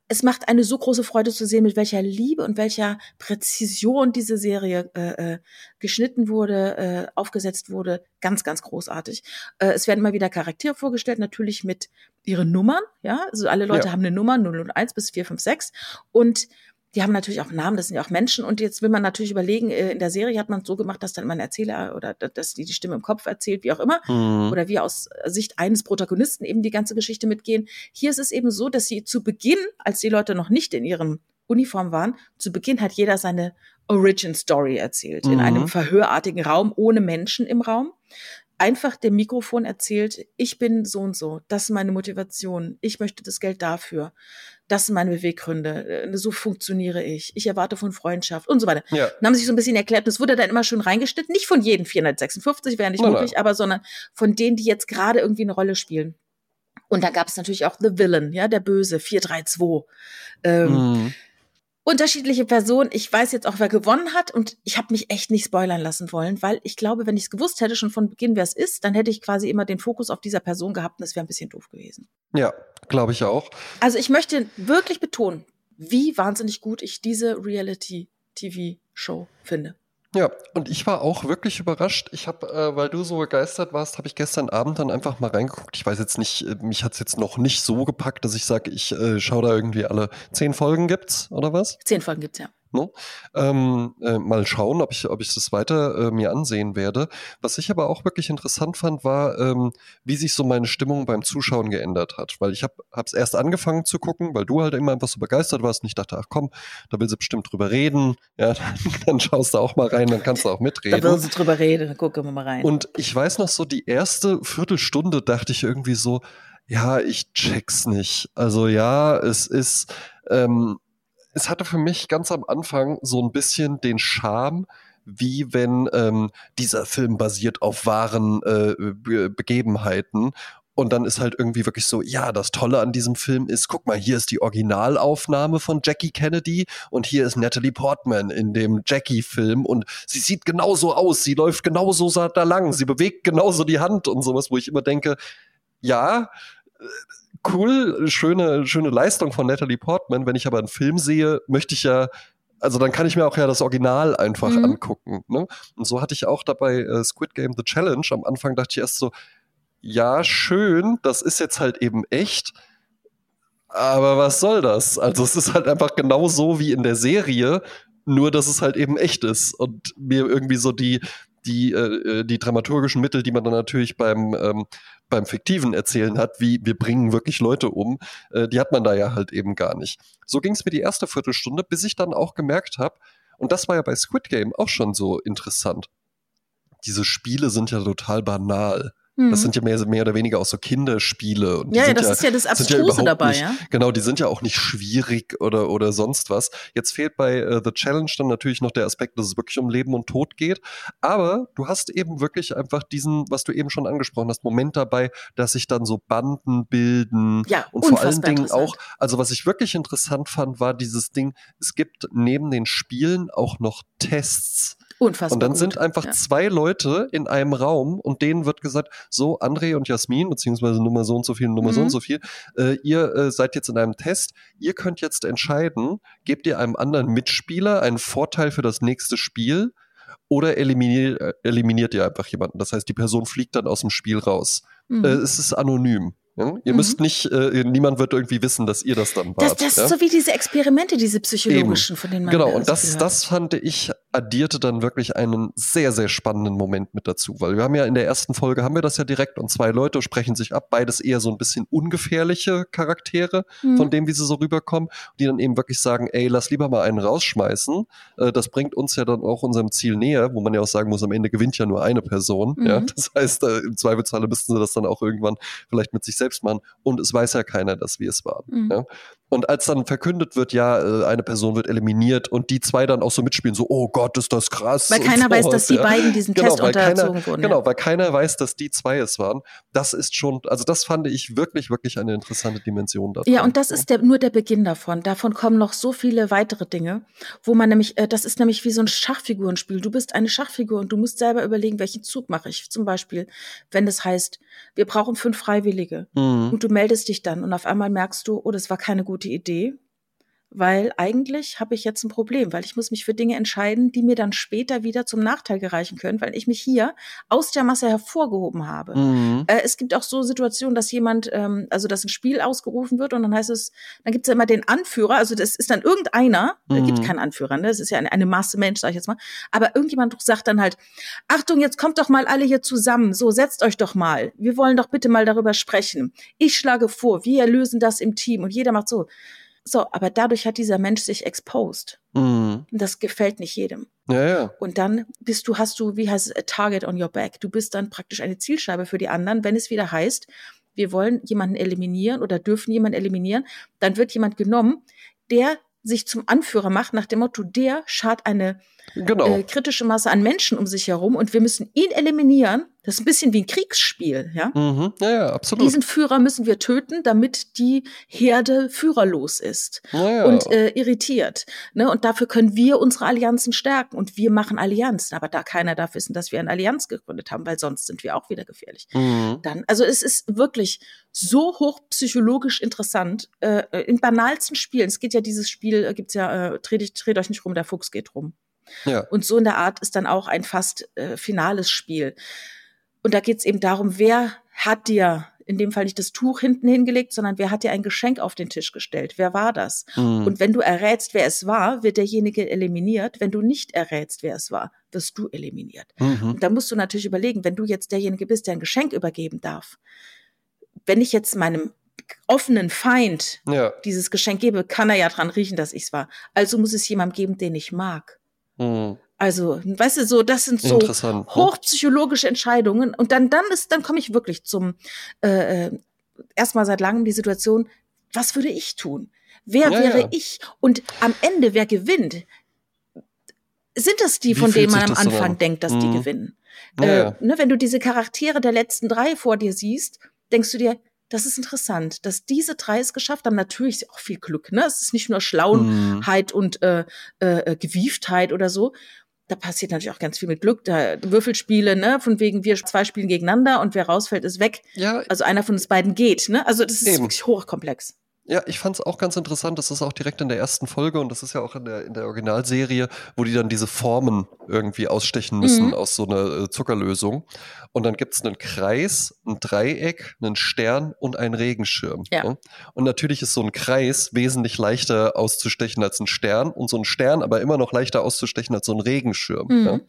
es macht eine so große Freude zu sehen, mit welcher Liebe und welcher Präzision diese Serie äh, äh, geschnitten wurde, äh, aufgesetzt wurde. Ganz, ganz großartig. Äh, es werden immer wieder Charaktere vorgestellt, natürlich mit ihren Nummern. Ja, also alle Leute ja. haben eine Nummer 0 und 1 bis 4, 5, 6. Und die haben natürlich auch Namen, das sind ja auch Menschen. Und jetzt will man natürlich überlegen, äh, in der Serie hat man es so gemacht, dass dann immer ein Erzähler oder dass die die Stimme im Kopf erzählt, wie auch immer. Mhm. Oder wie aus Sicht eines Protagonisten eben die ganze Geschichte mitgehen. Hier ist es eben so, dass sie zu Beginn, als die Leute noch nicht in ihrem Uniform waren, zu Beginn hat jeder seine Origin Story erzählt. Mhm. In einem verhörartigen Raum, ohne Menschen im Raum einfach dem Mikrofon erzählt, ich bin so und so, das ist meine Motivation, ich möchte das Geld dafür, das sind meine Beweggründe, äh, so funktioniere ich, ich erwarte von Freundschaft und so weiter. Ja. Dann haben sich so ein bisschen erklärt, es wurde dann immer schön reingeschnitten, nicht von jedem 456, wäre nicht möglich, aber sondern von denen, die jetzt gerade irgendwie eine Rolle spielen. Und da gab es natürlich auch The Villain, ja, der Böse, 432. Ähm, mhm unterschiedliche Personen. Ich weiß jetzt auch, wer gewonnen hat und ich habe mich echt nicht spoilern lassen wollen, weil ich glaube, wenn ich es gewusst hätte schon von Beginn, wer es ist, dann hätte ich quasi immer den Fokus auf dieser Person gehabt und das wäre ein bisschen doof gewesen. Ja, glaube ich auch. Also ich möchte wirklich betonen, wie wahnsinnig gut ich diese Reality-TV-Show finde. Ja, und ich war auch wirklich überrascht. Ich habe, äh, weil du so begeistert warst, habe ich gestern Abend dann einfach mal reingeguckt. Ich weiß jetzt nicht, äh, mich hat es jetzt noch nicht so gepackt, dass ich sage, ich äh, schaue da irgendwie alle zehn Folgen gibt's oder was? Zehn Folgen gibt's ja. Ne? Ähm, äh, mal schauen, ob ich, ob ich das weiter äh, mir ansehen werde. Was ich aber auch wirklich interessant fand, war, ähm, wie sich so meine Stimmung beim Zuschauen geändert hat. Weil ich habe es erst angefangen zu gucken, weil du halt immer einfach so begeistert warst und ich dachte, ach komm, da will sie bestimmt drüber reden. Ja, dann, dann schaust du auch mal rein, dann kannst du auch mitreden. Da will sie drüber reden, dann gucken wir mal rein. Und ich weiß noch so, die erste Viertelstunde dachte ich irgendwie so, ja, ich check's nicht. Also ja, es ist, ähm, es hatte für mich ganz am Anfang so ein bisschen den Charme, wie wenn ähm, dieser Film basiert auf wahren äh, Be Begebenheiten. Und dann ist halt irgendwie wirklich so, ja, das Tolle an diesem Film ist, guck mal, hier ist die Originalaufnahme von Jackie Kennedy und hier ist Natalie Portman in dem Jackie-Film und sie sieht genauso aus, sie läuft genauso da lang, sie bewegt genauso die Hand und sowas, wo ich immer denke, ja, cool, schöne, schöne Leistung von Natalie Portman. Wenn ich aber einen Film sehe, möchte ich ja also dann kann ich mir auch ja das Original einfach mhm. angucken. Ne? Und so hatte ich auch dabei äh, Squid Game The Challenge. Am Anfang dachte ich erst so, ja, schön, das ist jetzt halt eben echt. Aber was soll das? Also es ist halt einfach genau so wie in der Serie, nur dass es halt eben echt ist und mir irgendwie so die die äh, die dramaturgischen Mittel, die man dann natürlich beim ähm, beim fiktiven Erzählen hat, wie wir bringen wirklich Leute um, äh, die hat man da ja halt eben gar nicht. So ging es mir die erste Viertelstunde, bis ich dann auch gemerkt habe, und das war ja bei Squid Game auch schon so interessant. Diese Spiele sind ja total banal. Das Mhm. sind ja mehr, mehr oder weniger auch so Kinderspiele. Und Ja, ja, das ist ja das Abstruse überhaupt dabei, nicht, ja. Genau, die sind ja auch nicht schwierig oder, oder sonst was. Jetzt fehlt bei äh, The Challenge dann natürlich noch der Aspekt, dass es wirklich um Leben und Tod geht. Aber du hast eben wirklich einfach diesen, was du eben schon angesprochen hast, Moment dabei, dass sich dann so Banden bilden. Ja, Und vor allen Dingen auch, also was ich wirklich interessant fand, war dieses Ding, es gibt neben den Spielen auch noch Tests. Unfassbar. Und dann gut. sind einfach ja. zwei Leute in einem Raum und denen wird gesagt, so André und Jasmin, beziehungsweise Nummer so und so viel, Nummer so Mhm. und so viel, äh, ihr äh, seid jetzt in einem Test, ihr könnt jetzt entscheiden, gebt ihr einem anderen Mitspieler einen Vorteil für das nächste Spiel oder eliminiert, äh, eliminiert ihr einfach jemanden. Das heißt, die Person fliegt dann aus dem Spiel raus. Mhm. Äh, es ist anonym. Ja? Ihr Mhm. müsst nicht, äh, niemand wird irgendwie wissen, dass ihr das dann wart. das das ja? ist so wie diese Experimente, diese psychologischen, von denen man Genau, und das, das fand ich, addierte dann wirklich einen sehr, sehr spannenden Moment mit dazu, weil wir haben ja in der ersten Folge haben wir das ja direkt und zwei Leute sprechen sich ab, beides eher so ein bisschen ungefährliche Charaktere Mhm. von dem, wie sie so rüberkommen, die dann eben wirklich sagen, ey, lass lieber mal einen rausschmeißen, äh, das bringt uns ja dann auch unserem Ziel näher, wo man ja auch sagen muss, am Ende gewinnt ja nur eine Person, Mhm. ja, das heißt, äh, im Zweifelsfalle müssten sie das dann auch irgendwann vielleicht mit sich selbst machen und es weiß ja keiner, dass wir es waren, Mhm. ja. Und als dann verkündet wird, ja, äh, eine Person wird eliminiert und die zwei dann auch so mitspielen, so, oh Gott, ist das krass. Weil keiner weiß, sowas, dass die ja. beiden diesen Genau, Test weil keiner- unterzogen wurden. Genau, ja. weil keiner weiß, dass die zwei es waren. Das ist schon, also das fand ich wirklich, wirklich eine interessante Dimension da. Ja, und das ist der, nur der Beginn davon. Davon kommen noch so viele weitere Dinge, wo man nämlich, äh, das ist nämlich wie so ein Schachfigurenspiel. Du bist eine Schachfigur und du musst selber überlegen, welchen Zug mache ich. Zum Beispiel, wenn es heißt, wir brauchen fünf Freiwillige Mhm. und du meldest dich dann und auf einmal merkst du, oh, das war keine gute Idee. Weil eigentlich habe ich jetzt ein Problem, weil ich muss mich für Dinge entscheiden, die mir dann später wieder zum Nachteil gereichen können, weil ich mich hier aus der Masse hervorgehoben habe. Mhm. Äh, es gibt auch so Situationen, dass jemand, ähm, also dass ein Spiel ausgerufen wird und dann heißt es, dann gibt es ja immer den Anführer, also das ist dann irgendeiner, da Mhm. gibt keinen Anführer, ne? das ist ja eine, eine Masse Mensch, sag ich jetzt mal, aber irgendjemand sagt dann halt, Achtung, jetzt kommt doch mal alle hier zusammen, so setzt euch doch mal, wir wollen doch bitte mal darüber sprechen. Ich schlage vor, wir lösen das im Team und jeder macht so. So, aber dadurch hat dieser Mensch sich exposed. Mhm. Das gefällt nicht jedem. Ja, ja. Und dann bist du, hast du, wie heißt es, a target on your back. Du bist dann praktisch eine Zielscheibe für die anderen. Wenn es wieder heißt, wir wollen jemanden eliminieren oder dürfen jemanden eliminieren, dann wird jemand genommen, der sich zum Anführer macht nach dem Motto, der schart eine Genau. äh, kritische Masse an Menschen um sich herum und wir müssen ihn eliminieren. Das ist ein bisschen wie ein Kriegsspiel, ja. mhm. Ja, ja, absolut. Diesen Führer müssen wir töten, damit die Herde führerlos ist ja, und äh, irritiert. Ne? Und dafür können wir unsere Allianzen stärken. Und wir machen Allianzen. Aber da keiner darf wissen, dass wir eine Allianz gegründet haben, weil sonst sind wir auch wieder gefährlich. mhm. Dann, also es ist wirklich so hochpsychologisch interessant. Äh, in banalsten Spielen, es geht ja dieses Spiel, äh, gibt's ja, äh, dreht, dreht euch nicht rum, der Fuchs geht rum. Ja. Und so in der Art ist dann auch ein fast äh, finales Spiel. Und da geht's eben darum, wer hat dir in dem Fall nicht das Tuch hinten hingelegt, sondern wer hat dir ein Geschenk auf den Tisch gestellt? Wer war das? Mhm. Und wenn du errätst, wer es war, wird derjenige eliminiert. Wenn du nicht errätst, wer es war, wirst du eliminiert. Mhm. Und da musst du natürlich überlegen, wenn du jetzt derjenige bist, der ein Geschenk übergeben darf, wenn ich jetzt meinem offenen Feind Ja. dieses Geschenk gebe, kann er ja dran riechen, dass ich es war. Also muss es jemandem geben, den ich mag. Mhm. Also, weißt du, so, das sind so ne? hochpsychologische Entscheidungen. Und dann, dann ist, dann komme ich wirklich zum äh, äh, erstmal seit langem die Situation, was würde ich tun? Wer Ja, wäre ja. ich? Und am Ende, wer gewinnt? Sind das die, Wie von denen man am so Anfang an? denkt, dass die Mhm. gewinnen? Ja, Äh, ne, wenn du diese Charaktere der letzten drei vor dir siehst, denkst du dir, das ist interessant, dass diese drei es geschafft haben. Natürlich auch viel Glück, ne? Es ist nicht nur Schlauenheit Mhm. und äh, äh, Gewieftheit oder so. Da passiert natürlich auch ganz viel mit Glück. Da Würfelspiele, ne, von wegen wir zwei spielen gegeneinander und wer rausfällt, ist weg. Ja, Also einer von uns beiden geht, ne? Also das ist Eben. wirklich hochkomplex. Ja, ich fand es auch ganz interessant. Das ist auch direkt in der ersten Folge und das ist ja auch in der, in der Originalserie, wo die dann diese Formen irgendwie ausstechen müssen Mhm. aus so einer äh, Zuckerlösung. Und dann gibt's einen Kreis, ein Dreieck, einen Stern und einen Regenschirm. Ja. ne? Und natürlich ist so ein Kreis wesentlich leichter auszustechen als ein Stern und so ein Stern aber immer noch leichter auszustechen als so ein Regenschirm. Mhm. Ja?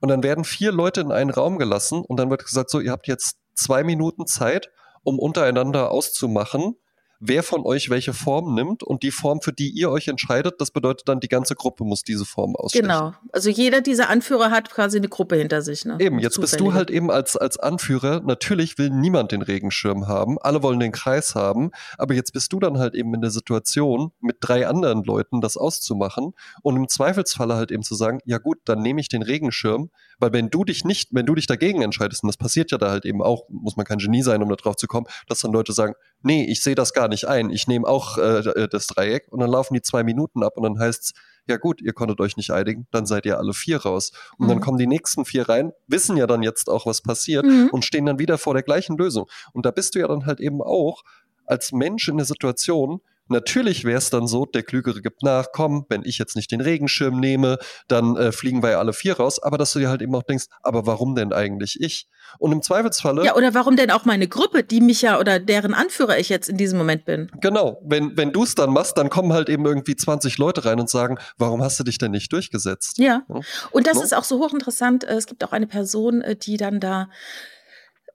Und dann werden vier Leute in einen Raum gelassen und dann wird gesagt, so, ihr habt jetzt zwei Minuten Zeit, um untereinander auszumachen, wer von euch welche Form nimmt und die Form, für die ihr euch entscheidet, das bedeutet dann, die ganze Gruppe muss diese Form ausstechen. Genau. Also jeder dieser Anführer hat quasi eine Gruppe hinter sich. Ne? Eben, jetzt bist du Zufällige. halt eben als, als Anführer, natürlich will niemand den Regenschirm haben, alle wollen den Kreis haben, aber jetzt bist du dann halt eben in der Situation, mit drei anderen Leuten das auszumachen und im Zweifelsfalle halt eben zu sagen, ja gut, dann nehme ich den Regenschirm, weil wenn du dich nicht, wenn du dich dagegen entscheidest, und das passiert ja da halt eben auch, muss man kein Genie sein, um da drauf zu kommen, dass dann Leute sagen, nee, ich sehe das gar nicht ein, ich nehme auch äh, das Dreieck und dann laufen die zwei Minuten ab und dann heißt's, ja gut, ihr konntet euch nicht einigen, dann seid ihr alle vier raus. Und dann Mhm. kommen die nächsten vier rein, wissen ja dann jetzt auch, was passiert Mhm. und stehen dann wieder vor der gleichen Lösung. Und da bist du ja dann halt eben auch als Mensch in der Situation, Natürlich wäre es dann so, der Klügere gibt nach, komm, wenn ich jetzt nicht den Regenschirm nehme, dann äh, fliegen wir ja alle vier raus, aber dass du dir halt eben auch denkst, aber warum denn eigentlich ich? Und im Zweifelsfalle, Ja, oder warum denn auch meine Gruppe, die mich ja oder deren Anführer ich jetzt in diesem Moment bin? genau, wenn, wenn du es dann machst, dann kommen halt eben irgendwie 20 Leute rein und sagen, warum hast du dich denn nicht durchgesetzt? Ja. Ja. Und das No? ist auch so hochinteressant. Äh, Es gibt auch eine Person, äh, die dann da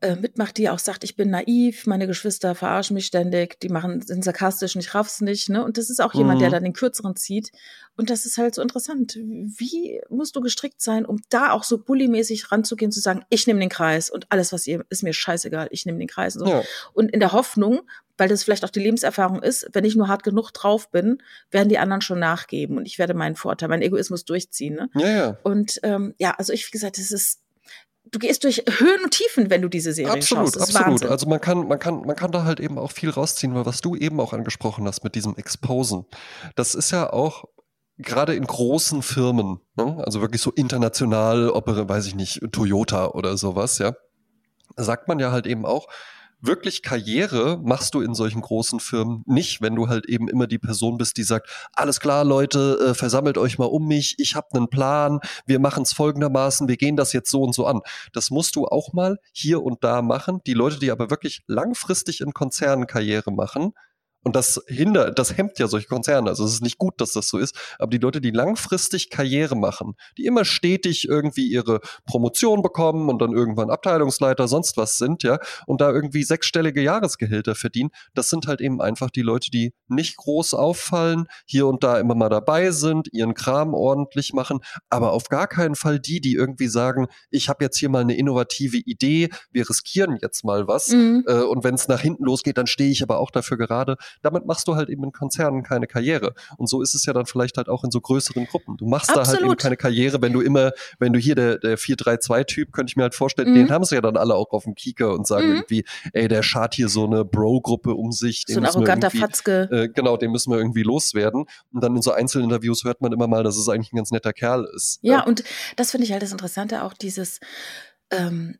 äh, mitmacht, die auch sagt, ich bin naiv, meine Geschwister verarschen mich ständig, die machen, sind sarkastisch und ich raff's nicht. Ne? Und das ist auch jemand, Mhm. der dann den Kürzeren zieht. Und das ist halt so interessant. Wie musst du gestrickt sein, um da auch so bullymäßig ranzugehen, zu sagen, ich nehme den Kreis und alles, was ihr, ist mir scheißegal, ich nehme den Kreis. Und, so. Ja. und in der Hoffnung, weil das vielleicht auch die Lebenserfahrung ist, wenn ich nur hart genug drauf bin, werden die anderen schon nachgeben und ich werde meinen Vorteil, meinen Egoismus durchziehen. Ne? Ja, ja. Und ähm, ja, also ich, wie gesagt, es ist, du gehst durch Höhen und Tiefen, wenn du diese Serie Absolut, schaust. Das absolut. Wahnsinn. Also man kann, man kann, man kann da halt eben auch viel rausziehen, weil was du eben auch angesprochen hast mit diesem Exposen, das ist ja auch gerade in großen Firmen, ne? also wirklich so international, ob, weiß ich nicht, Toyota oder sowas, ja, sagt man ja halt eben auch, wirklich Karriere machst du in solchen großen Firmen nicht, wenn du halt eben immer die Person bist, die sagt, alles klar, Leute, äh, versammelt euch mal um mich, ich habe einen Plan, wir machen es folgendermaßen, wir gehen das jetzt so und so an. Das musst du auch mal hier und da machen. Die Leute, die aber wirklich langfristig in Konzernen Karriere machen, und das hindert, das hemmt ja solche Konzerne. Also es ist nicht gut, dass das so ist. Aber die Leute, die langfristig Karriere machen, die immer stetig irgendwie ihre Promotion bekommen und dann irgendwann Abteilungsleiter, sonst was sind, ja, und da irgendwie sechsstellige Jahresgehälter verdienen, das sind halt eben einfach die Leute, die nicht groß auffallen, hier und da immer mal dabei sind, ihren Kram ordentlich machen, aber auf gar keinen Fall die, die irgendwie sagen, ich habe jetzt hier mal eine innovative Idee, wir riskieren jetzt mal was. Mhm. Äh, und wenn es nach hinten losgeht, dann stehe ich aber auch dafür gerade. Damit machst du halt eben in Konzernen keine Karriere. Und so ist es ja dann vielleicht halt auch in so größeren Gruppen. Du machst da halt eben Absolut. keine Karriere, wenn du immer, wenn du hier der, der 4-3-2-Typ, könnte ich mir halt vorstellen, Mhm. den haben sie ja dann alle auch auf dem Kieker und sagen Mhm. irgendwie, ey, der schart hier so eine Bro-Gruppe um sich. den So ein arroganter Fatzke. äh, genau, den müssen wir irgendwie loswerden. Und dann in so Einzelinterviews hört man immer mal, dass es eigentlich ein ganz netter Kerl ist. Ja, und das finde ich halt das Interessante, auch dieses, ähm,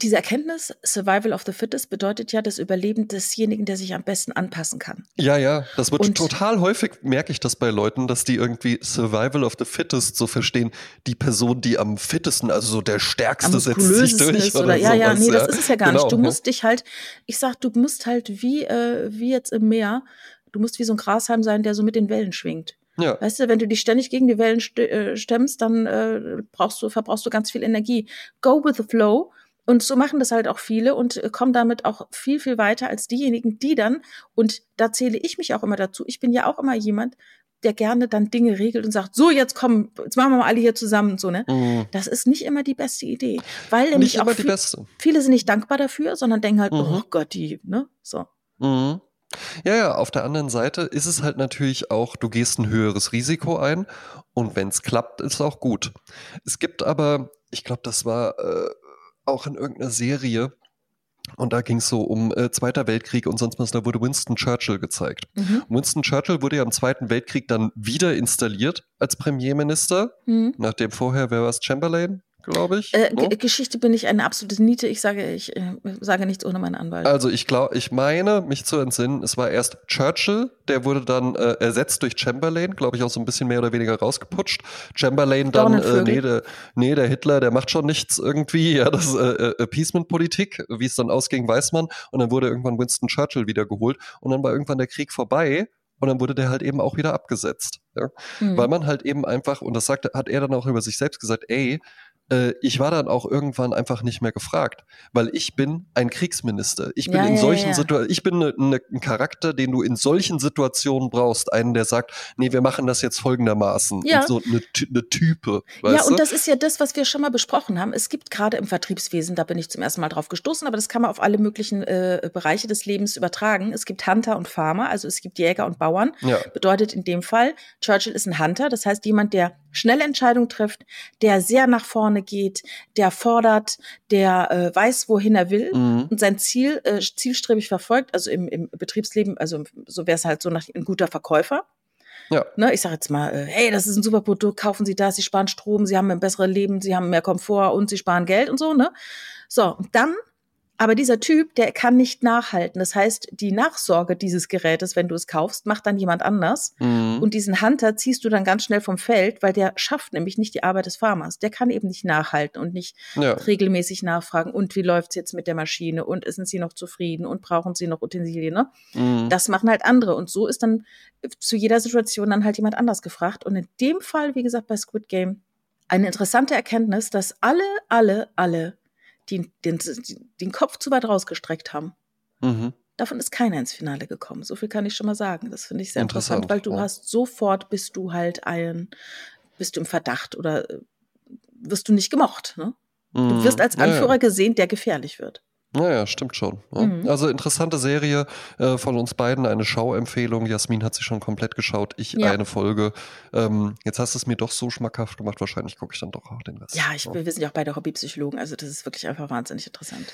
diese Erkenntnis, Survival of the Fittest, bedeutet ja das Überleben desjenigen, der sich am besten anpassen kann. Ja, ja, das wird Und- total häufig, merke ich das bei Leuten, dass die irgendwie Survival of the Fittest so verstehen, die Person, die am fittesten, also so der Stärkste setzt sich durch oder, oder, ja, ja, sowas, nee, das ist es ja gar Genau, nicht. Du ja. musst dich halt, ich sag, du musst halt wie, äh, wie jetzt im Meer, du musst wie so ein Grashalm sein, der so mit den Wellen schwingt. Ja, Weißt du, wenn du dich ständig gegen die Wellen äh, stemmst, dann äh, brauchst du, verbrauchst du ganz viel Energie. Go with the flow. Und so machen das halt auch viele und äh, kommen damit auch viel, viel weiter als diejenigen, die dann, und da zähle ich mich auch immer dazu, ich bin ja auch immer jemand, der gerne dann Dinge regelt und sagt, so, jetzt komm, jetzt machen wir mal alle hier zusammen, so, ne? Mhm. Das ist nicht immer die beste Idee. Weil nämlich auch viel, beste. viele sind nicht dankbar dafür, sondern denken halt, Mhm. oh Gott, die, ne? So. Mhm. Ja, ja, auf der anderen Seite ist es halt natürlich auch, du gehst ein höheres Risiko ein und wenn es klappt, ist es auch gut. Es gibt aber, ich glaube, das war äh, auch in irgendeiner Serie und da ging es so um äh, Zweiter Weltkrieg und sonst was, da wurde Winston Churchill gezeigt. Mhm. Winston Churchill wurde ja im Zweiten Weltkrieg dann wieder installiert als Premierminister, Mhm. nachdem vorher, wer war es, Chamberlain? Glaube ich. Äh, ne? Geschichte bin ich eine absolute Niete. Ich sage, ich äh, sage nichts ohne meinen Anwalt. Also ich glaube, ich meine, mich zu entsinnen, es war erst Churchill, der wurde dann äh, ersetzt durch Chamberlain, glaube ich, auch so ein bisschen mehr oder weniger rausgeputscht. Chamberlain dann, äh, nee, der, nee, der Hitler, der macht schon nichts irgendwie, ja, das äh, äh, Appeasement-Politik, wie es dann ausging, weiß man. Und dann wurde irgendwann Winston Churchill wiedergeholt und dann war irgendwann der Krieg vorbei und dann wurde der halt eben auch wieder abgesetzt. Ja? Mhm. Weil man halt eben einfach, und das sagt, hat er dann auch über sich selbst gesagt, ey, äh, ich war dann auch irgendwann einfach nicht mehr gefragt, weil ich bin ein Kriegsminister. Ich bin ja, in solchen ja, Situationen, ich bin ne, ne, ein Charakter, den du in solchen Situationen brauchst. Einen, der sagt, nee, wir machen das jetzt folgendermaßen. Ja. Und so eine, eine Type. ja, und du? das ist ja das, was wir schon mal besprochen haben. Es gibt gerade im Vertriebswesen, da bin ich zum ersten Mal drauf gestoßen, aber das kann man auf alle möglichen äh, Bereiche des Lebens übertragen. Es gibt Hunter und Farmer, also es gibt Jäger und Bauern. Ja. Bedeutet in dem Fall, Churchill ist ein Hunter, das heißt jemand, der schnelle Entscheidungen trifft, der sehr nach vorne geht, der fordert, der äh, weiß, wohin er will mhm. und sein Ziel äh, zielstrebig verfolgt, also im, im Betriebsleben, also so wäre es halt so nach ein guter Verkäufer. Ja. Ne, ich sage jetzt mal, äh, hey, das ist ein super Produkt, kaufen Sie das, Sie sparen Strom, Sie haben ein besseres Leben, Sie haben mehr Komfort und Sie sparen Geld und so, ne? So, und dann aber dieser Typ, der kann nicht nachhalten. Das heißt, die Nachsorge dieses Gerätes, wenn du es kaufst, macht dann jemand anders. Mhm. Und diesen Hunter ziehst du dann ganz schnell vom Feld, weil der schafft nämlich nicht die Arbeit des Farmers. Der kann eben nicht nachhalten und nicht ja. regelmäßig nachfragen. Und wie läuft's jetzt mit der Maschine? Und sind sie noch zufrieden? Und brauchen sie noch Utensilien? Ne? Mhm. Das machen halt andere. Und so ist dann zu jeder Situation dann halt jemand anders gefragt. Und in dem Fall, wie gesagt, bei Squid Game, eine interessante Erkenntnis, dass alle, alle, alle die den, den Kopf zu weit rausgestreckt haben. Mhm. Davon ist keiner ins Finale gekommen. So viel kann ich schon mal sagen. Das finde ich sehr interessant, interessant, weil du ja. hast sofort bist du halt ein, bist du im Verdacht oder äh, wirst du nicht gemocht. Ne? Mhm. Du wirst als Anführer ja, ja. gesehen, der gefährlich wird. Naja, stimmt schon. Ja. Mhm. Also interessante Serie äh, von uns beiden, eine Schauempfehlung. Jasmin hat sie schon komplett geschaut, ich ja. eine Folge. Ähm, jetzt hast du es mir doch so schmackhaft gemacht, wahrscheinlich gucke ich dann doch auch den Rest. Ja, ich, wir sind ja auch beide Hobbypsychologen, also das ist wirklich einfach wahnsinnig interessant.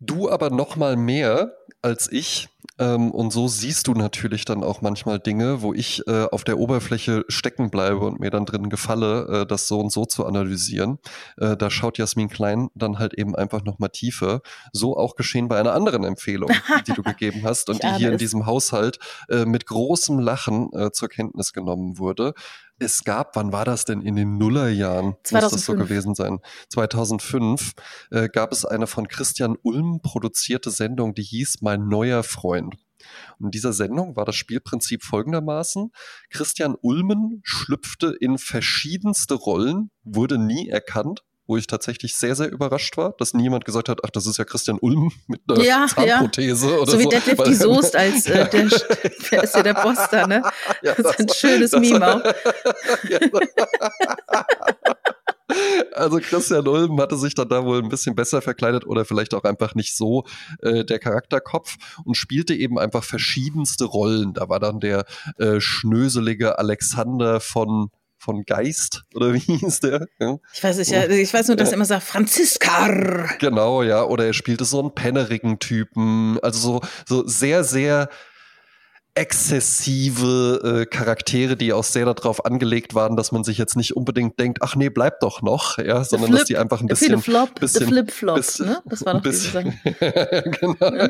Du aber noch mal mehr als ich. Ähm, und so siehst du natürlich dann auch manchmal Dinge, wo ich äh, auf der Oberfläche stecken bleibe und mir dann drin gefalle, äh, das so und so zu analysieren. Äh, da schaut Jasmin Klein dann halt eben einfach noch mal tiefer. So auch geschehen bei einer anderen Empfehlung, die du gegeben hast und die hier in diesem Haushalt äh, mit großem Lachen äh, zur Kenntnis genommen wurde es gab, wann war das denn in den Nullerjahren? 2005. Muss das so gewesen sein. 2005 äh, gab es eine von Christian Ulm produzierte Sendung, die hieß Mein neuer Freund. Und in dieser Sendung war das Spielprinzip folgendermaßen. Christian Ulmen schlüpfte in verschiedenste Rollen, wurde nie erkannt, wo ich tatsächlich sehr, sehr überrascht war, dass niemand gesagt hat, ach, das ist ja Christian Ulm mit einer ja, Zahnprothese ja. oder so. So wie Deadlift die Soest als äh, der, der ist ja der Boss da, ne? Ja, das, das, ist ein schönes das, Meme auch. Also Christian Ulm hatte sich dann da wohl ein bisschen besser verkleidet oder vielleicht auch einfach nicht so äh, der Charakterkopf und spielte eben einfach verschiedenste Rollen. Da war dann der äh, schnöselige Alexander von von Geist oder wie hieß der? Ja. Ich weiß nicht, ja, ich weiß nur, dass er immer sagt Franziska. Genau, ja, oder er spielte so einen pennerigen Typen, also so so sehr sehr exzessive äh, Charaktere, die auch sehr darauf angelegt waren, dass man sich jetzt nicht unbedingt denkt, ach nee, bleib doch noch, ja, sondern Flip, dass die einfach ein bisschen, Flop, bisschen Flip Flop, ne? Das war doch bisschen, genau. Ja.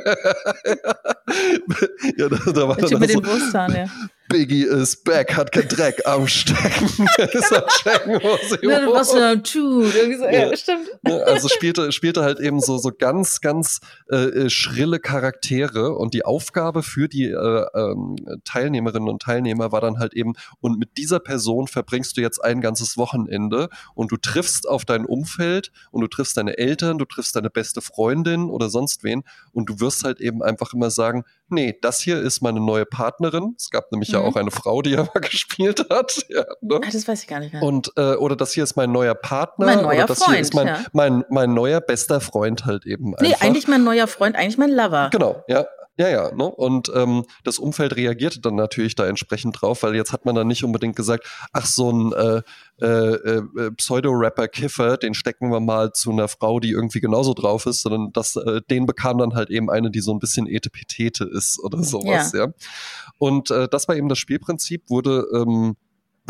ja, da, da war dann mit so, den Brusthahn, ja. Biggie is back, hat kein Dreck am Stecken. ist am Stecken, ne, was er tut. So, ja, ja, stimmt. Also spielte, spielte halt eben so, so ganz, ganz äh, äh, schrille Charaktere und die Aufgabe für die äh, ähm, Teilnehmerinnen und Teilnehmer war dann halt eben, und mit dieser Person verbringst du jetzt ein ganzes Wochenende und du triffst auf dein Umfeld und du triffst deine Eltern, du triffst deine beste Freundin oder sonst wen und du wirst halt eben einfach immer sagen, nee, das hier ist meine neue Partnerin. Es gab nämlich mhm. Ja auch eine Frau, die er mal gespielt hat. Ja, ne? ah, das weiß ich gar nicht mehr. Und, äh, oder das hier ist mein neuer Partner. Mein neuer oder das Freund, hier ist mein, ja. mein, mein neuer bester Freund halt eben einfach. Nee, eigentlich mein neuer Freund, eigentlich mein Lover. Genau, ja. Ja, ja, ne? Und ähm, das Umfeld reagierte dann natürlich da entsprechend drauf, weil jetzt hat man dann nicht unbedingt gesagt, ach, so ein äh, äh, äh, Pseudo-Rapper Kiffer, den stecken wir mal zu einer Frau, die irgendwie genauso drauf ist, sondern das, äh, den bekam dann halt eben eine, die so ein bisschen Etepetete ist oder sowas, ja. ja. Und äh, das war eben das Spielprinzip, wurde ähm,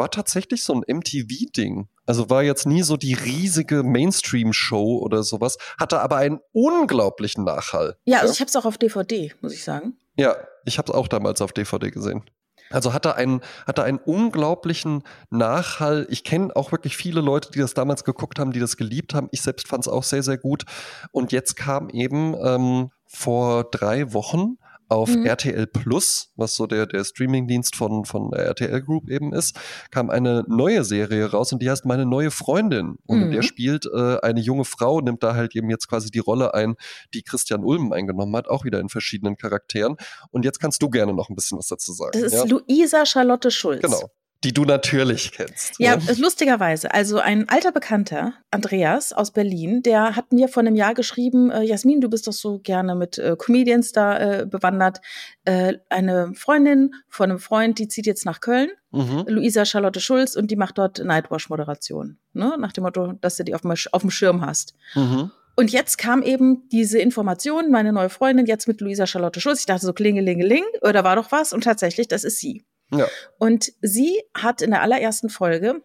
war tatsächlich so ein MTV-Ding. Also war jetzt nie so die riesige Mainstream-Show oder sowas, hatte aber einen unglaublichen Nachhall. Ja, also ich habe es auch auf DVD, muss ich sagen. Ja, ich habe es auch damals auf DVD gesehen. Also hat er einen, hat er einen unglaublichen Nachhall. Ich kenne auch wirklich viele Leute, die das damals geguckt haben, die das geliebt haben. Ich selbst fand es auch sehr, sehr gut. Und jetzt kam eben ähm, vor drei Wochen auf mhm. RTL Plus, was so der, der Streamingdienst von, von der RTL Group eben ist, kam eine neue Serie raus und die heißt Meine neue Freundin. Und mhm. der spielt äh, eine junge Frau, nimmt da halt eben jetzt quasi die Rolle ein, die Christian Ulm eingenommen hat, auch wieder in verschiedenen Charakteren. Und jetzt kannst du gerne noch ein bisschen was dazu sagen. Das ist ja? Luisa Charlotte Schulz. Genau die du natürlich kennst. Ja, ne? lustigerweise. Also ein alter Bekannter, Andreas aus Berlin, der hat mir vor einem Jahr geschrieben, äh, Jasmin, du bist doch so gerne mit äh, Comedians da äh, bewandert. Äh, eine Freundin von einem Freund, die zieht jetzt nach Köln, mhm. Luisa Charlotte Schulz, und die macht dort Nightwash-Moderation. Ne? Nach dem Motto, dass du die auf dem, auf dem Schirm hast. Mhm. Und jetzt kam eben diese Information, meine neue Freundin, jetzt mit Luisa Charlotte Schulz. Ich dachte so, klingelingeling, oder war doch was? Und tatsächlich, das ist sie. Ja. Und sie hat in der allerersten Folge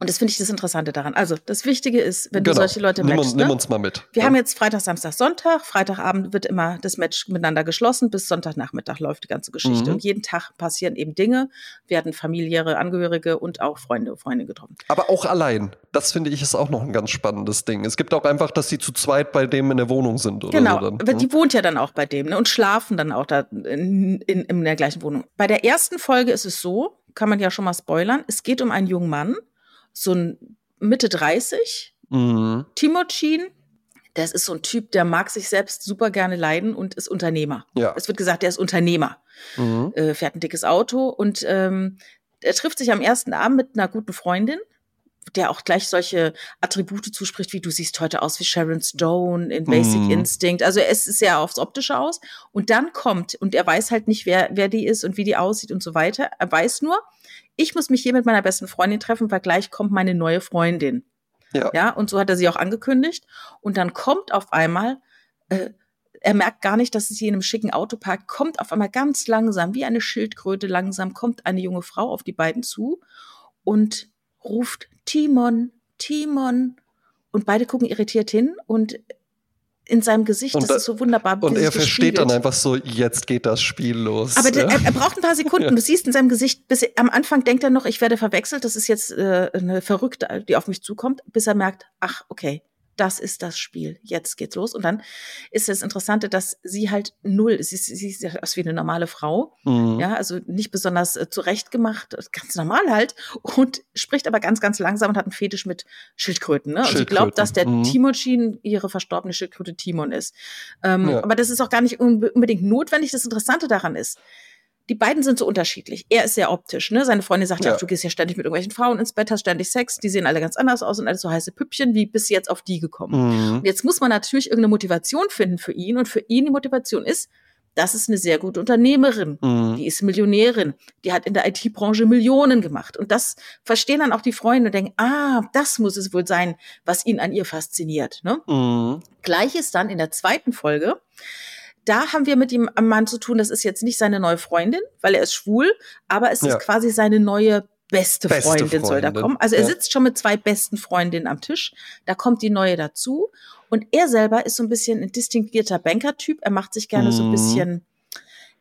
und das finde ich das Interessante daran. Also, das Wichtige ist, wenn genau. du solche Leute nimm matchst. Uns, ne? Nimm uns mal mit. Wir ja. haben jetzt Freitag, Samstag, Sonntag. Freitagabend wird immer das Match miteinander geschlossen. Bis Sonntagnachmittag läuft die ganze Geschichte. Mhm. Und jeden Tag passieren eben Dinge, werden familiäre Angehörige und auch Freunde, und Freunde getroffen. Aber auch allein. Das finde ich ist auch noch ein ganz spannendes Ding. Es gibt auch einfach, dass sie zu zweit bei dem in der Wohnung sind. Oder genau. So dann. Mhm. Die wohnt ja dann auch bei dem ne? und schlafen dann auch da in, in, in der gleichen Wohnung. Bei der ersten Folge ist es so, kann man ja schon mal spoilern. Es geht um einen jungen Mann, so ein Mitte 30. Mhm. Timocin, das ist so ein Typ, der mag sich selbst super gerne leiden und ist Unternehmer. Ja. Es wird gesagt, der ist Unternehmer, mhm. äh, fährt ein dickes Auto und ähm, er trifft sich am ersten Abend mit einer guten Freundin, der auch gleich solche Attribute zuspricht, wie du siehst heute aus wie Sharon Stone in Basic mm. Instinct. Also es ist sehr aufs Optische aus. Und dann kommt, und er weiß halt nicht, wer, wer die ist und wie die aussieht und so weiter. Er weiß nur, ich muss mich hier mit meiner besten Freundin treffen, weil gleich kommt meine neue Freundin. Ja. ja, und so hat er sie auch angekündigt. Und dann kommt auf einmal, äh, er merkt gar nicht, dass es hier in einem schicken Auto parkt, kommt auf einmal ganz langsam, wie eine Schildkröte langsam, kommt eine junge Frau auf die beiden zu und ruft Timon, Timon. Und beide gucken irritiert hin und in seinem Gesicht, und das ist so wunderbar. Und er versteht dann einfach so, jetzt geht das Spiel los. Aber ja. er, er, braucht ein paar Sekunden. Ja. Du siehst in seinem Gesicht, bis er, am Anfang denkt er noch, ich werde verwechselt, das ist jetzt äh, eine Verrückte, die auf mich zukommt, bis er merkt, ach, okay, das ist das Spiel. Jetzt geht's los. Und dann ist das Interessante, dass sie halt null, sie, sie sieht aus wie eine normale Frau. Mhm. Ja, also nicht besonders äh, zurechtgemacht, ganz normal halt. Und spricht aber ganz, ganz langsam und hat einen Fetisch mit Schildkröten. Ne? Und sie glaubt, dass der mhm. Timocin ihre verstorbene Schildkröte Timon ist. Ähm, ja. Aber das ist auch gar nicht unbedingt notwendig. Das Interessante daran ist, die beiden sind so unterschiedlich. Er ist sehr optisch, ne? Seine Freundin sagt ja, ja du gehst ja ständig mit irgendwelchen Frauen ins Bett, hast ständig Sex, die sehen alle ganz anders aus und alles so heiße Püppchen. Wie bist du jetzt auf die gekommen? Mhm. Und jetzt muss man natürlich irgendeine Motivation finden für ihn und für ihn die Motivation ist, das ist eine sehr gute Unternehmerin, mhm. die ist Millionärin, die hat in der IT-Branche Millionen gemacht. Und das verstehen dann auch die Freunde und denken, ah, das muss es wohl sein, was ihn an ihr fasziniert. Ne? Mhm. Gleiches dann in der zweiten Folge da haben wir mit ihm am Mann zu tun, das ist jetzt nicht seine neue Freundin, weil er ist schwul, aber es ja. ist quasi seine neue beste, beste Freundin, Freundin, soll da kommen. Also er sitzt schon mit zwei besten Freundinnen am Tisch, da kommt die neue dazu und er selber ist so ein bisschen ein distinguierter Banker-Typ, er macht sich gerne mhm. so ein mhm. bisschen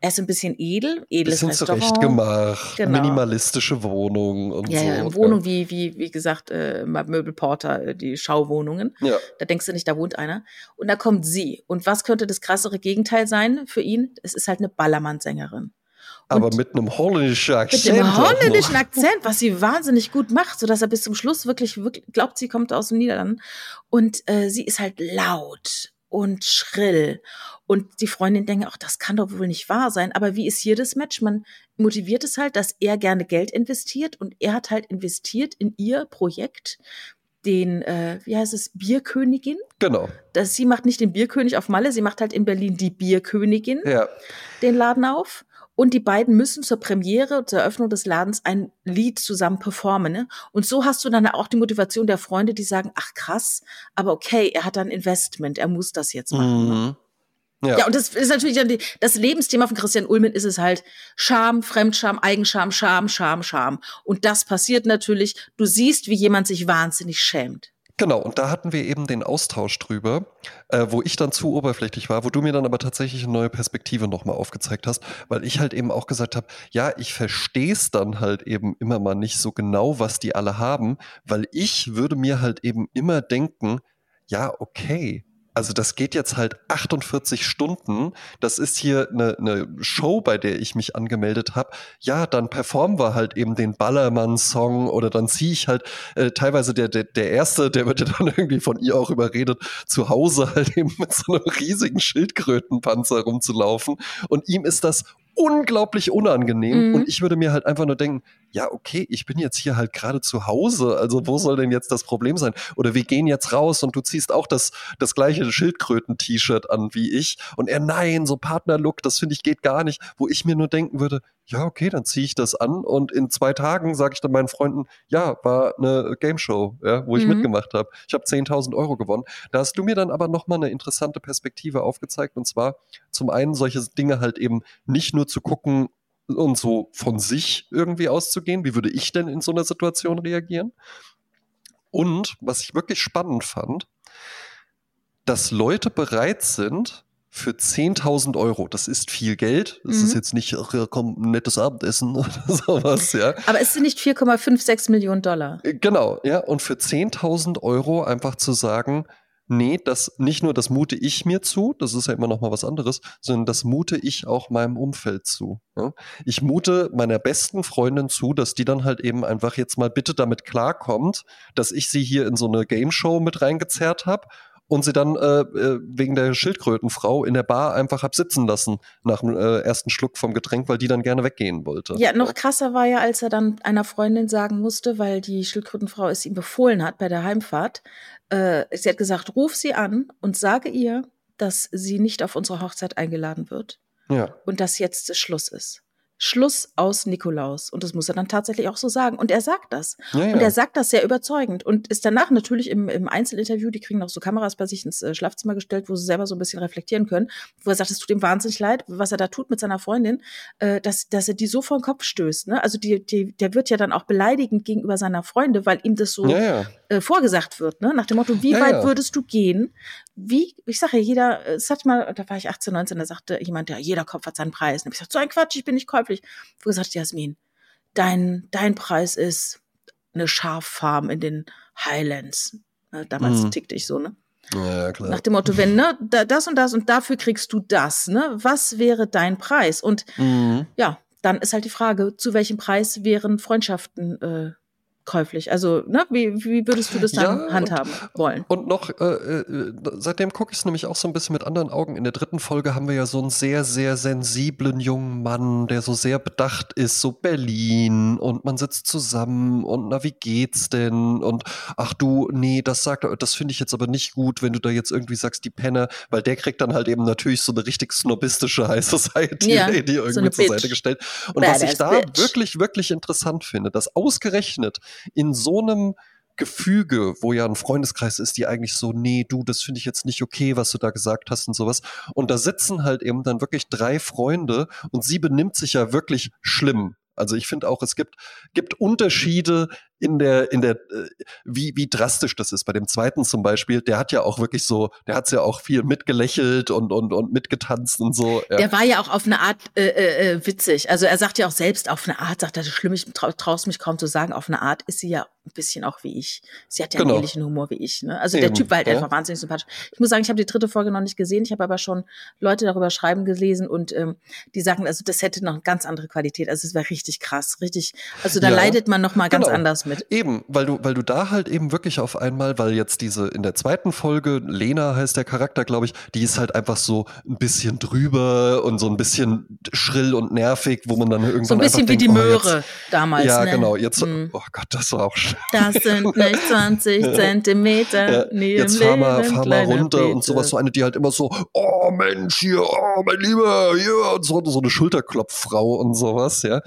er ist ein bisschen edel, edles bisschen Restaurant. zurechtgemacht, genau. minimalistische Wohnung und ja, so. Ja, Wohnung wie, wie, wie gesagt, äh, Möbelporter, äh, die Schauwohnungen. Ja. Da denkst du nicht, da wohnt einer. Und da kommt sie. Und was könnte das krassere Gegenteil sein für ihn? Es ist halt eine Ballermann-Sängerin. Aber mit einem holländischen Akzent. Mit einem holländischen Akzent, was sie wahnsinnig gut macht, sodass er bis zum Schluss wirklich, wirklich glaubt, sie kommt aus den Niederlanden. Und äh, sie ist halt laut und schrill. Und die Freundin denkt, ach, das kann doch wohl nicht wahr sein. Aber wie ist hier das Match? Man motiviert es halt, dass er gerne Geld investiert und er hat halt investiert in ihr Projekt den, äh, wie heißt es, Bierkönigin. Genau. Das, sie macht nicht den Bierkönig auf Malle, sie macht halt in Berlin die Bierkönigin, ja. den Laden auf. Und die beiden müssen zur Premiere, zur Eröffnung des Ladens ein Lied zusammen performen. Ne? Und so hast du dann auch die Motivation der Freunde, die sagen, ach krass, aber okay, er hat ein Investment, er muss das jetzt machen. Ne? Mhm. Ja. ja, und das ist natürlich dann die, das Lebensthema von Christian Ulmen ist es halt Scham, Fremdscham, Eigenscham, Scham, Scham, Scham. Und das passiert natürlich, du siehst, wie jemand sich wahnsinnig schämt. Genau, und da hatten wir eben den Austausch drüber, äh, wo ich dann zu oberflächlich war, wo du mir dann aber tatsächlich eine neue Perspektive nochmal aufgezeigt hast, weil ich halt eben auch gesagt habe, ja, ich verstehe es dann halt eben immer mal nicht so genau, was die alle haben, weil ich würde mir halt eben immer denken, ja, okay, also das geht jetzt halt 48 Stunden. Das ist hier eine, eine Show, bei der ich mich angemeldet habe. Ja, dann performen wir halt eben den Ballermann-Song oder dann ziehe ich halt äh, teilweise der, der, der Erste, der wird ja dann irgendwie von ihr auch überredet, zu Hause halt eben mit so einem riesigen Schildkrötenpanzer rumzulaufen. Und ihm ist das unglaublich unangenehm. Mhm. Und ich würde mir halt einfach nur denken, ja, okay, ich bin jetzt hier halt gerade zu Hause, also wo soll denn jetzt das Problem sein? Oder wir gehen jetzt raus und du ziehst auch das, das gleiche Schildkröten-T-Shirt an wie ich. Und er, nein, so Partnerlook, das finde ich geht gar nicht. Wo ich mir nur denken würde, ja, okay, dann ziehe ich das an und in zwei Tagen sage ich dann meinen Freunden, ja, war eine Game Show, ja, wo ich mhm. mitgemacht habe. Ich habe 10.000 Euro gewonnen. Da hast du mir dann aber nochmal eine interessante Perspektive aufgezeigt und zwar zum einen solche Dinge halt eben nicht nur zu gucken, und so von sich irgendwie auszugehen. Wie würde ich denn in so einer Situation reagieren? Und was ich wirklich spannend fand, dass Leute bereit sind, für 10.000 Euro, das ist viel Geld. Das mhm. ist jetzt nicht, ach komm, ein nettes Abendessen oder sowas, ja. Aber es sind nicht 4,56 Millionen Dollar. Genau, ja. Und für 10.000 Euro einfach zu sagen, nee, das nicht nur das mute ich mir zu, das ist ja immer noch mal was anderes, sondern das mute ich auch meinem Umfeld zu. Ja? Ich mute meiner besten Freundin zu, dass die dann halt eben einfach jetzt mal bitte damit klarkommt, dass ich sie hier in so eine Game Show mit reingezerrt habe und sie dann äh, äh, wegen der Schildkrötenfrau in der Bar einfach hab sitzen lassen nach dem äh, ersten Schluck vom Getränk, weil die dann gerne weggehen wollte. Ja, noch krasser war ja, als er dann einer Freundin sagen musste, weil die Schildkrötenfrau es ihm befohlen hat bei der Heimfahrt, äh, sie hat gesagt, ruf sie an und sage ihr, dass sie nicht auf unsere Hochzeit eingeladen wird. Ja. Und dass jetzt Schluss ist. Schluss aus Nikolaus. Und das muss er dann tatsächlich auch so sagen. Und er sagt das. Ja, ja. Und er sagt das sehr überzeugend und ist danach natürlich im, im Einzelinterview, die kriegen noch so Kameras bei sich ins äh, Schlafzimmer gestellt, wo sie selber so ein bisschen reflektieren können, wo er sagt, es tut ihm wahnsinnig leid, was er da tut mit seiner Freundin, äh, dass, dass er die so vor den Kopf stößt. Ne? Also die, die, der wird ja dann auch beleidigend gegenüber seiner Freunde, weil ihm das so ja, äh, vorgesagt wird. Ne? Nach dem Motto, wie weit würdest du gehen? Wie, ich sage ja, jeder, es hat mal, da war ich 18, 19, da sagte jemand, ja, jeder Kopf hat seinen Preis. Und ich gesagt, so ein Quatsch, ich bin nicht käuflich. Wo gesagt, Jasmin, dein, dein Preis ist eine Schaffarm in den Highlands. Damals mhm. tickte ich so, ne? Ja, klar. Nach dem Motto, wenn, ne, das und das und dafür kriegst du das, ne? Was wäre dein Preis? Und mhm. ja, dann ist halt die Frage, zu welchem Preis wären Freundschaften äh, käuflich? Also, ne, wie, wie würdest du das dann ja, handhaben und, wollen? Und noch, äh, äh, seitdem gucke ich es nämlich auch so ein bisschen mit anderen Augen. In der dritten Folge haben wir ja so einen sehr, sehr sensiblen jungen Mann, der so sehr bedacht ist, so Berlin und man sitzt zusammen und na, wie geht's denn? Und ach du, nee, das sagt, das finde ich jetzt aber nicht gut, wenn du da jetzt irgendwie sagst, die Penner, weil der kriegt dann halt eben natürlich so eine richtig snobistische High Society, ja, irgendwie so zur Seite gestellt. Und Badass was ich da Bitch. wirklich, wirklich interessant finde, dass ausgerechnet in so einem Gefüge, wo ja ein Freundeskreis ist, die eigentlich so, nee, du, das finde ich jetzt nicht okay, was du da gesagt hast und sowas. Und da sitzen halt eben dann wirklich drei Freunde und sie benimmt sich ja wirklich schlimm. Also ich finde auch, es gibt, gibt Unterschiede in der, in der, äh, wie, wie drastisch das ist. Bei dem zweiten zum Beispiel, der hat ja auch wirklich so, der hat's ja auch viel mitgelächelt und, und, und mitgetanzt und so. Ja. Der war ja auch auf eine Art äh, äh, äh witzig. Also er sagt ja auch selbst auf eine Art, sagt er, schlimm, ich trau, traust mich kaum zu sagen, auf eine Art ist sie ja ein bisschen auch wie ich. Sie hat ja genau. einen ähnlichen Humor wie ich. Ne? Also Eben, der Typ war halt ja. einfach wahnsinnig sympathisch. Ich muss sagen, ich habe die dritte Folge noch nicht gesehen. Ich habe aber schon Leute darüber schreiben gelesen und ähm, die sagen, also das hätte noch eine ganz andere Qualität. Also es wäre richtig krass, richtig. Also da ja, leidet man noch mal ganz genau. anders mit mit. Eben, weil du, weil du da halt eben wirklich auf einmal, weil jetzt diese in der zweiten Folge, Lena heißt der Charakter, glaube ich, die ist halt einfach so ein bisschen drüber und so ein bisschen schrill und nervig, wo man dann irgendwann. So ein bisschen wie denkt, die Möhre oh, jetzt, damals. Ja, ne? genau. Jetzt, hm. oh Gott, das war auch schön. Das sind nicht 20 Zentimeter. Ja, jetzt fahr mal, fahr mal runter Peter. und sowas. So eine, die halt immer so, oh Mensch, hier, oh mein Lieber, hier, und so, so eine Schulterklopffrau und sowas, ja.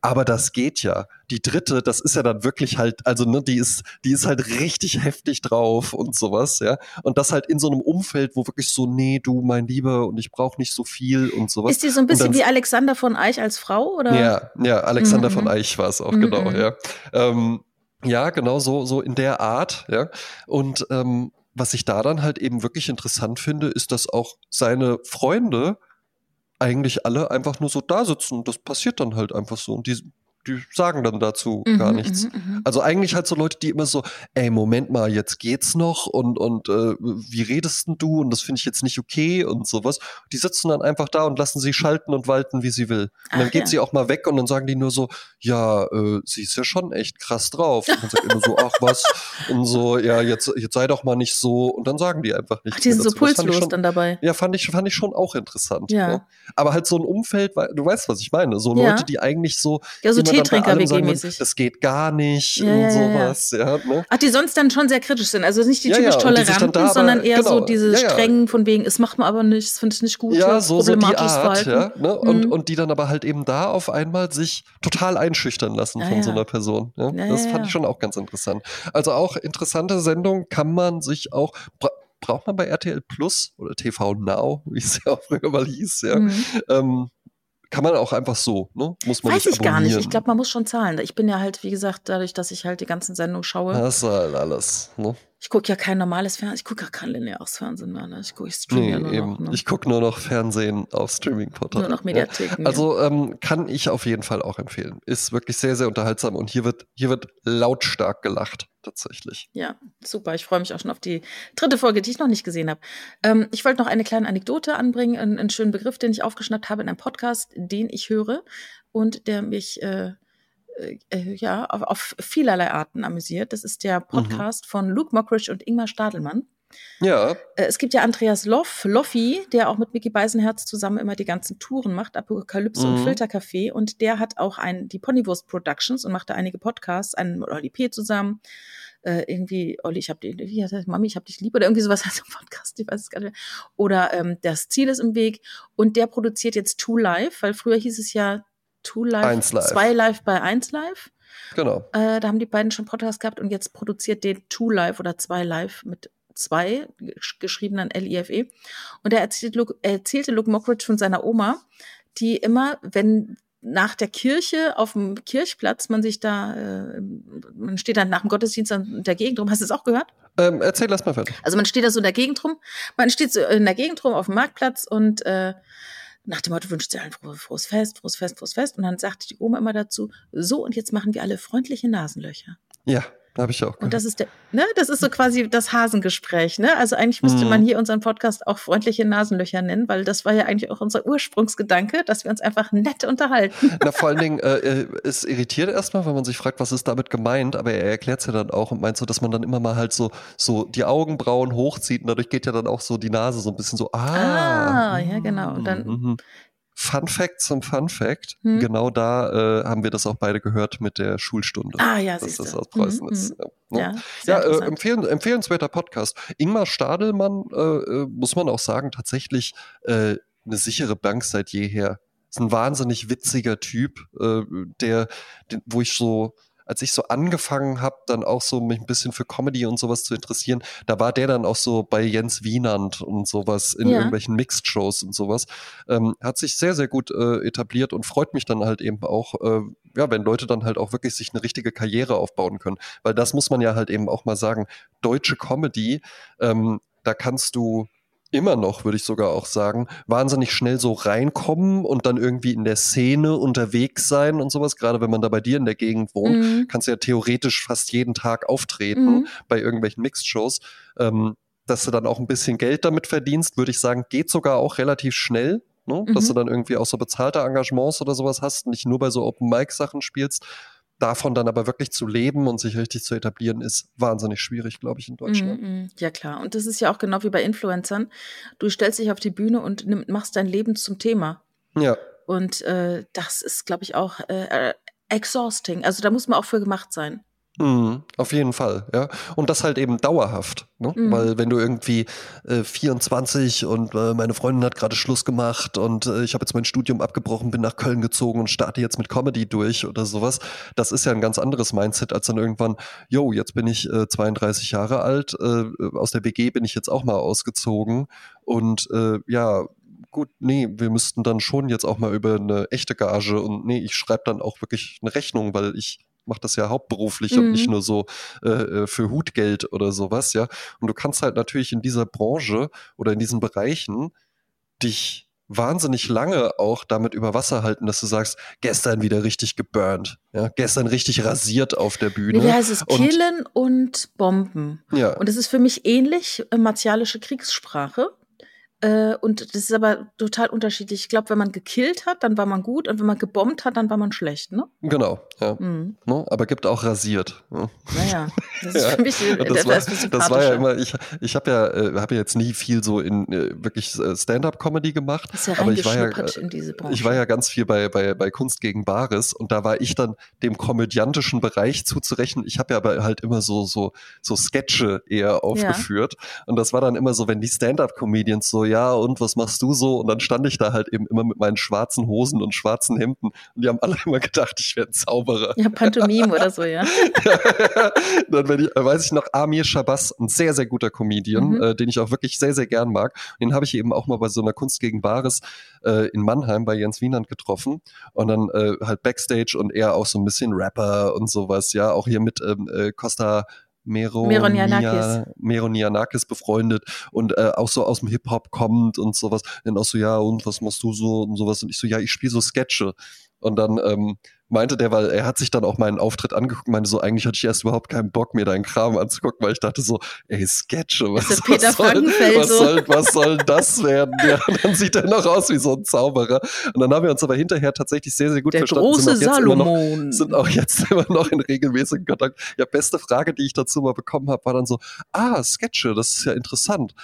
Aber das geht ja. Die dritte, das ist ja dann wirklich halt, also ne, die ist, die ist halt richtig heftig drauf und sowas, ja. Und das halt in so einem Umfeld, wo wirklich so, nee, du, mein Lieber, und ich brauche nicht so viel und sowas. Ist die so ein bisschen wie Alexander von Eich als Frau, oder? Ja, ja, Alexander mhm. von Eich war es auch, mhm. genau, ja. Ähm, ja, genau so, so in der Art, ja. Und ähm, was ich da dann halt eben wirklich interessant finde, ist, dass auch seine Freunde eigentlich alle einfach nur so da sitzen. Das passiert dann halt einfach so. Und die die sagen dann dazu mhm, gar nichts. Mhm, mhm, also eigentlich halt so Leute, die immer so, ey, Moment mal, jetzt geht's noch und, und äh, wie redest denn du und das finde ich jetzt nicht okay und sowas. Die sitzen dann einfach da und lassen sie schalten und walten, wie sie will. Und Ach, dann geht ja. sie auch mal weg und dann sagen die nur so, ja, äh, sie ist ja schon echt krass drauf. Und dann sagt immer so, ach was, und so, ja, jetzt, jetzt sei doch mal nicht so. Und dann sagen die einfach nicht. Ach, die sind so pulslos schon, dann dabei. Ja, fand ich, fand ich schon auch interessant. Ja. Ne? Aber halt so ein Umfeld, du weißt, was ich meine. So ja. Leute, die eigentlich so, ja, so Teetrinker WG-mäßig. Das geht gar nicht ja, und sowas. Ja, ja ne? Ach, die sonst dann schon sehr kritisch sind. Also nicht die typisch Toleranten, da, sondern eher genau, so diese strengen von wegen, es macht man aber nicht, es finde ich nicht gut. Ja, so, so die Art. Ja, ne? und, mhm. und die dann aber halt eben da auf einmal sich total einschüchtern lassen von so einer Person. Das fand ich schon auch ganz interessant. Also auch interessante Sendung kann man sich auch braucht man bei RTL Plus oder TV Now, wie es ja auch früher mal hieß, ja. Mhm. Ähm, kann man auch einfach so, ne? Muss man Weiß ich gar nicht. Ich glaube, man muss schon zahlen. Ich bin ja halt, wie gesagt, dadurch, dass ich halt die ganzen Sendungen schaue. Das ist halt alles, ne? Ich gucke ja kein normales Fernsehen, ich gucke gar kein lineares Fernsehen mehr. Ne? Ich gucke, nee, ja nur eben. noch. Ne? Ich gucke nur noch Fernsehen auf Streaming-Portalen. Nur noch Mediatheken. Ja. Also ähm, kann ich auf jeden Fall auch empfehlen. Ist wirklich sehr, sehr unterhaltsam und hier wird, hier wird lautstark gelacht, tatsächlich. Ja, super. Ich freue mich auch schon auf die dritte Folge, die ich noch nicht gesehen habe. Ähm, ich wollte noch eine kleine Anekdote anbringen, einen, einen, schönen Begriff, den ich aufgeschnappt habe in einem Podcast, den ich höre und der mich äh, äh, äh, ja, auf, auf, vielerlei Arten amüsiert. Das ist der mhm. Podcast mhm. von Luke Mockridge und Ingmar Stadelmann. Ja. Äh, es gibt ja Andreas Loff, Loffi, der auch mit Mickey Beisenherz zusammen immer die ganzen Touren macht, Apokalypse mhm. und Filtercafé. Und der hat auch ein, die Ponywurst Productions und macht da einige Podcasts, einen mit Olli P. zusammen. Äh, irgendwie, Olli, ich hab dich, wie heißt das, Mami, ich hab dich lieb oder irgendwie sowas als Podcast, ich weiß es gar nicht mehr. Oder ähm, das Ziel ist im Weg. Und der produziert jetzt Two Live, weil früher hieß es ja Two Live, zwei Live bei eins Live. Genau. Äh, da haben die beiden schon Podcast gehabt und jetzt produziert den Two Live oder zwei Live mit zwei, geschrieben an L-I-F-E. Und er erzählte Luke, erzählte Luke Mockridge von seiner Oma, die immer, wenn nach der Kirche auf dem Kirchplatz man sich da, äh, man steht dann nach dem Gottesdienst in der Gegend rum. Hast du es auch gehört? Ähm, erzähl, lass mal fertig. Also man steht da so in der Gegend rum, man steht so in der Gegend rum auf dem Marktplatz und äh, nach dem Motto wünscht sie allen frohes Fest, frohes Fest, frohes Fest. Und dann sagte die Oma immer dazu, so und jetzt machen wir alle freundliche Nasenlöcher. Ja. Habe ich auch. Gehört. Und das ist der, ne, das ist so quasi das Hasengespräch, ne? Also eigentlich müsste mhm. man hier unseren Podcast auch freundliche Nasenlöcher nennen, weil das war ja eigentlich auch unser Ursprungsgedanke, dass wir uns einfach nett unterhalten. Na, vor allen Dingen, äh, es irritiert erstmal, wenn man sich fragt, was ist damit gemeint, aber er erklärt es ja dann auch und meint so, dass man dann immer mal halt so, so die Augenbrauen hochzieht und dadurch geht ja dann auch so die Nase so ein bisschen so, ah. Ah, ja, genau. Und dann, mhm. Fun Fact zum Fun Fact. Hm. Genau da äh, haben wir das auch beide gehört mit der Schulstunde. Ah ja, dass das aus Preußen mhm. ist. Mhm. Ja, ja, ja äh, empfehlen, empfehlenswerter Podcast. Ingmar Stadelmann, äh, äh, muss man auch sagen, tatsächlich äh, eine sichere Bank seit jeher. Ist ein wahnsinnig witziger Typ, äh, der, den, wo ich so als ich so angefangen habe, dann auch so mich ein bisschen für Comedy und sowas zu interessieren, da war der dann auch so bei Jens Wienand und sowas in ja. irgendwelchen Mixed-Shows und sowas. Ähm, hat sich sehr, sehr gut äh, etabliert und freut mich dann halt eben auch, äh, ja, wenn Leute dann halt auch wirklich sich eine richtige Karriere aufbauen können. Weil das muss man ja halt eben auch mal sagen. Deutsche Comedy, ähm, da kannst du immer noch, würde ich sogar auch sagen, wahnsinnig schnell so reinkommen und dann irgendwie in der Szene unterwegs sein und sowas. Gerade wenn man da bei dir in der Gegend wohnt, mhm. kannst du ja theoretisch fast jeden Tag auftreten mhm. bei irgendwelchen Mixed-Shows. Ähm, dass du dann auch ein bisschen Geld damit verdienst, würde ich sagen, geht sogar auch relativ schnell. Ne? Mhm. Dass du dann irgendwie auch so bezahlte Engagements oder sowas hast, nicht nur bei so Open-Mic-Sachen spielst davon dann aber wirklich zu leben und sich richtig zu etablieren, ist wahnsinnig schwierig, glaube ich, in Deutschland. Mm, mm, ja, klar. Und das ist ja auch genau wie bei Influencern. Du stellst dich auf die Bühne und nimm, machst dein Leben zum Thema. Ja. Und äh, das ist, glaube ich, auch äh, exhausting. Also da muss man auch für gemacht sein. Mhm, auf jeden Fall, ja. Und das halt eben dauerhaft, ne? Mhm. Weil wenn du irgendwie äh, 24 und äh, meine Freundin hat gerade Schluss gemacht und äh, ich habe jetzt mein Studium abgebrochen, bin nach Köln gezogen und starte jetzt mit Comedy durch oder sowas, das ist ja ein ganz anderes Mindset als dann irgendwann, yo, jetzt bin ich 32 äh, Jahre alt, äh, aus der WG bin ich jetzt auch mal ausgezogen und äh, ja, gut, nee, wir müssten dann schon jetzt auch mal über eine echte Gage und nee, ich schreibe dann auch wirklich eine Rechnung, weil ich mache das ja hauptberuflich mhm. und nicht mhm. nur so äh, äh, für Hutgeld oder sowas, ja. Und du kannst halt natürlich in dieser Branche oder in diesen Bereichen dich wahnsinnig lange auch damit über Wasser halten, dass du sagst, gestern wieder richtig geburnt, ja, gestern richtig rasiert auf der Bühne. Ja, es ist Killen und, und Bomben. Ja. Und es ist für mich ähnlich äh, martialische Kriegssprache. Äh, und das ist aber total unterschiedlich. Ich glaube, wenn man gekillt hat, dann war man gut und wenn man gebombt hat, dann war man schlecht, ne? Genau, ja. Mhm. Ne? Aber gibt auch rasiert. Ne? Naja, das ist ja. für mich das, war, das war ja immer, ich, ich habe ja, äh, hab ja jetzt nie viel so in äh, wirklich äh, Stand-up-Comedy gemacht. Das ist ja aber ich war ja, in diese Branche. ich war ja ganz viel bei, bei, bei Kunst gegen Bares und da war ich dann dem komödiantischen Bereich zuzurechnen. Ich habe ja aber halt immer so, so, so Sketche eher aufgeführt. Ja. Und das war dann immer so, wenn die Stand-up-Comedians so ja, und was machst du so? Und dann stand ich da halt eben immer mit meinen schwarzen Hosen und schwarzen Hemden und die haben alle immer gedacht, ich wäre ein Zauberer. Ja, Pantomime oder so, ja. ja, dann ich, weiß ich noch, Amir Shabazz, ein sehr, sehr guter Comedian, mhm. äh, den ich auch wirklich sehr, sehr gern mag. Den habe ich eben auch mal bei so einer Kunst gegen Bares äh, in Mannheim bei Jens Wienand getroffen und dann äh, halt Backstage und er auch so ein bisschen Rapper und sowas, ja, auch hier mit ähm, äh, Costa Meronianakis. Meronianakis befreundet und äh, auch so aus dem Hip-Hop kommt und sowas. Dann auch so, ja, und was machst du so und sowas? Und ich so, ja, ich spiele so Sketche. Und dann ähm, meinte der, weil er hat sich dann auch meinen Auftritt angeguckt, meinte so, eigentlich hatte ich erst überhaupt keinen Bock, mir deinen Kram anzugucken, weil ich dachte so, ey, Sketche, was, was, Peter soll, was, soll, was soll das werden? Ja, und dann sieht er noch aus wie so ein Zauberer. Und dann haben wir uns aber hinterher tatsächlich sehr, sehr gut Der verstanden. Große sind Salomon. Noch, sind auch jetzt immer noch in regelmäßigen Kontakt. Ja, beste Frage, die ich dazu mal bekommen habe, war dann so, ah, Sketche, das ist ja interessant.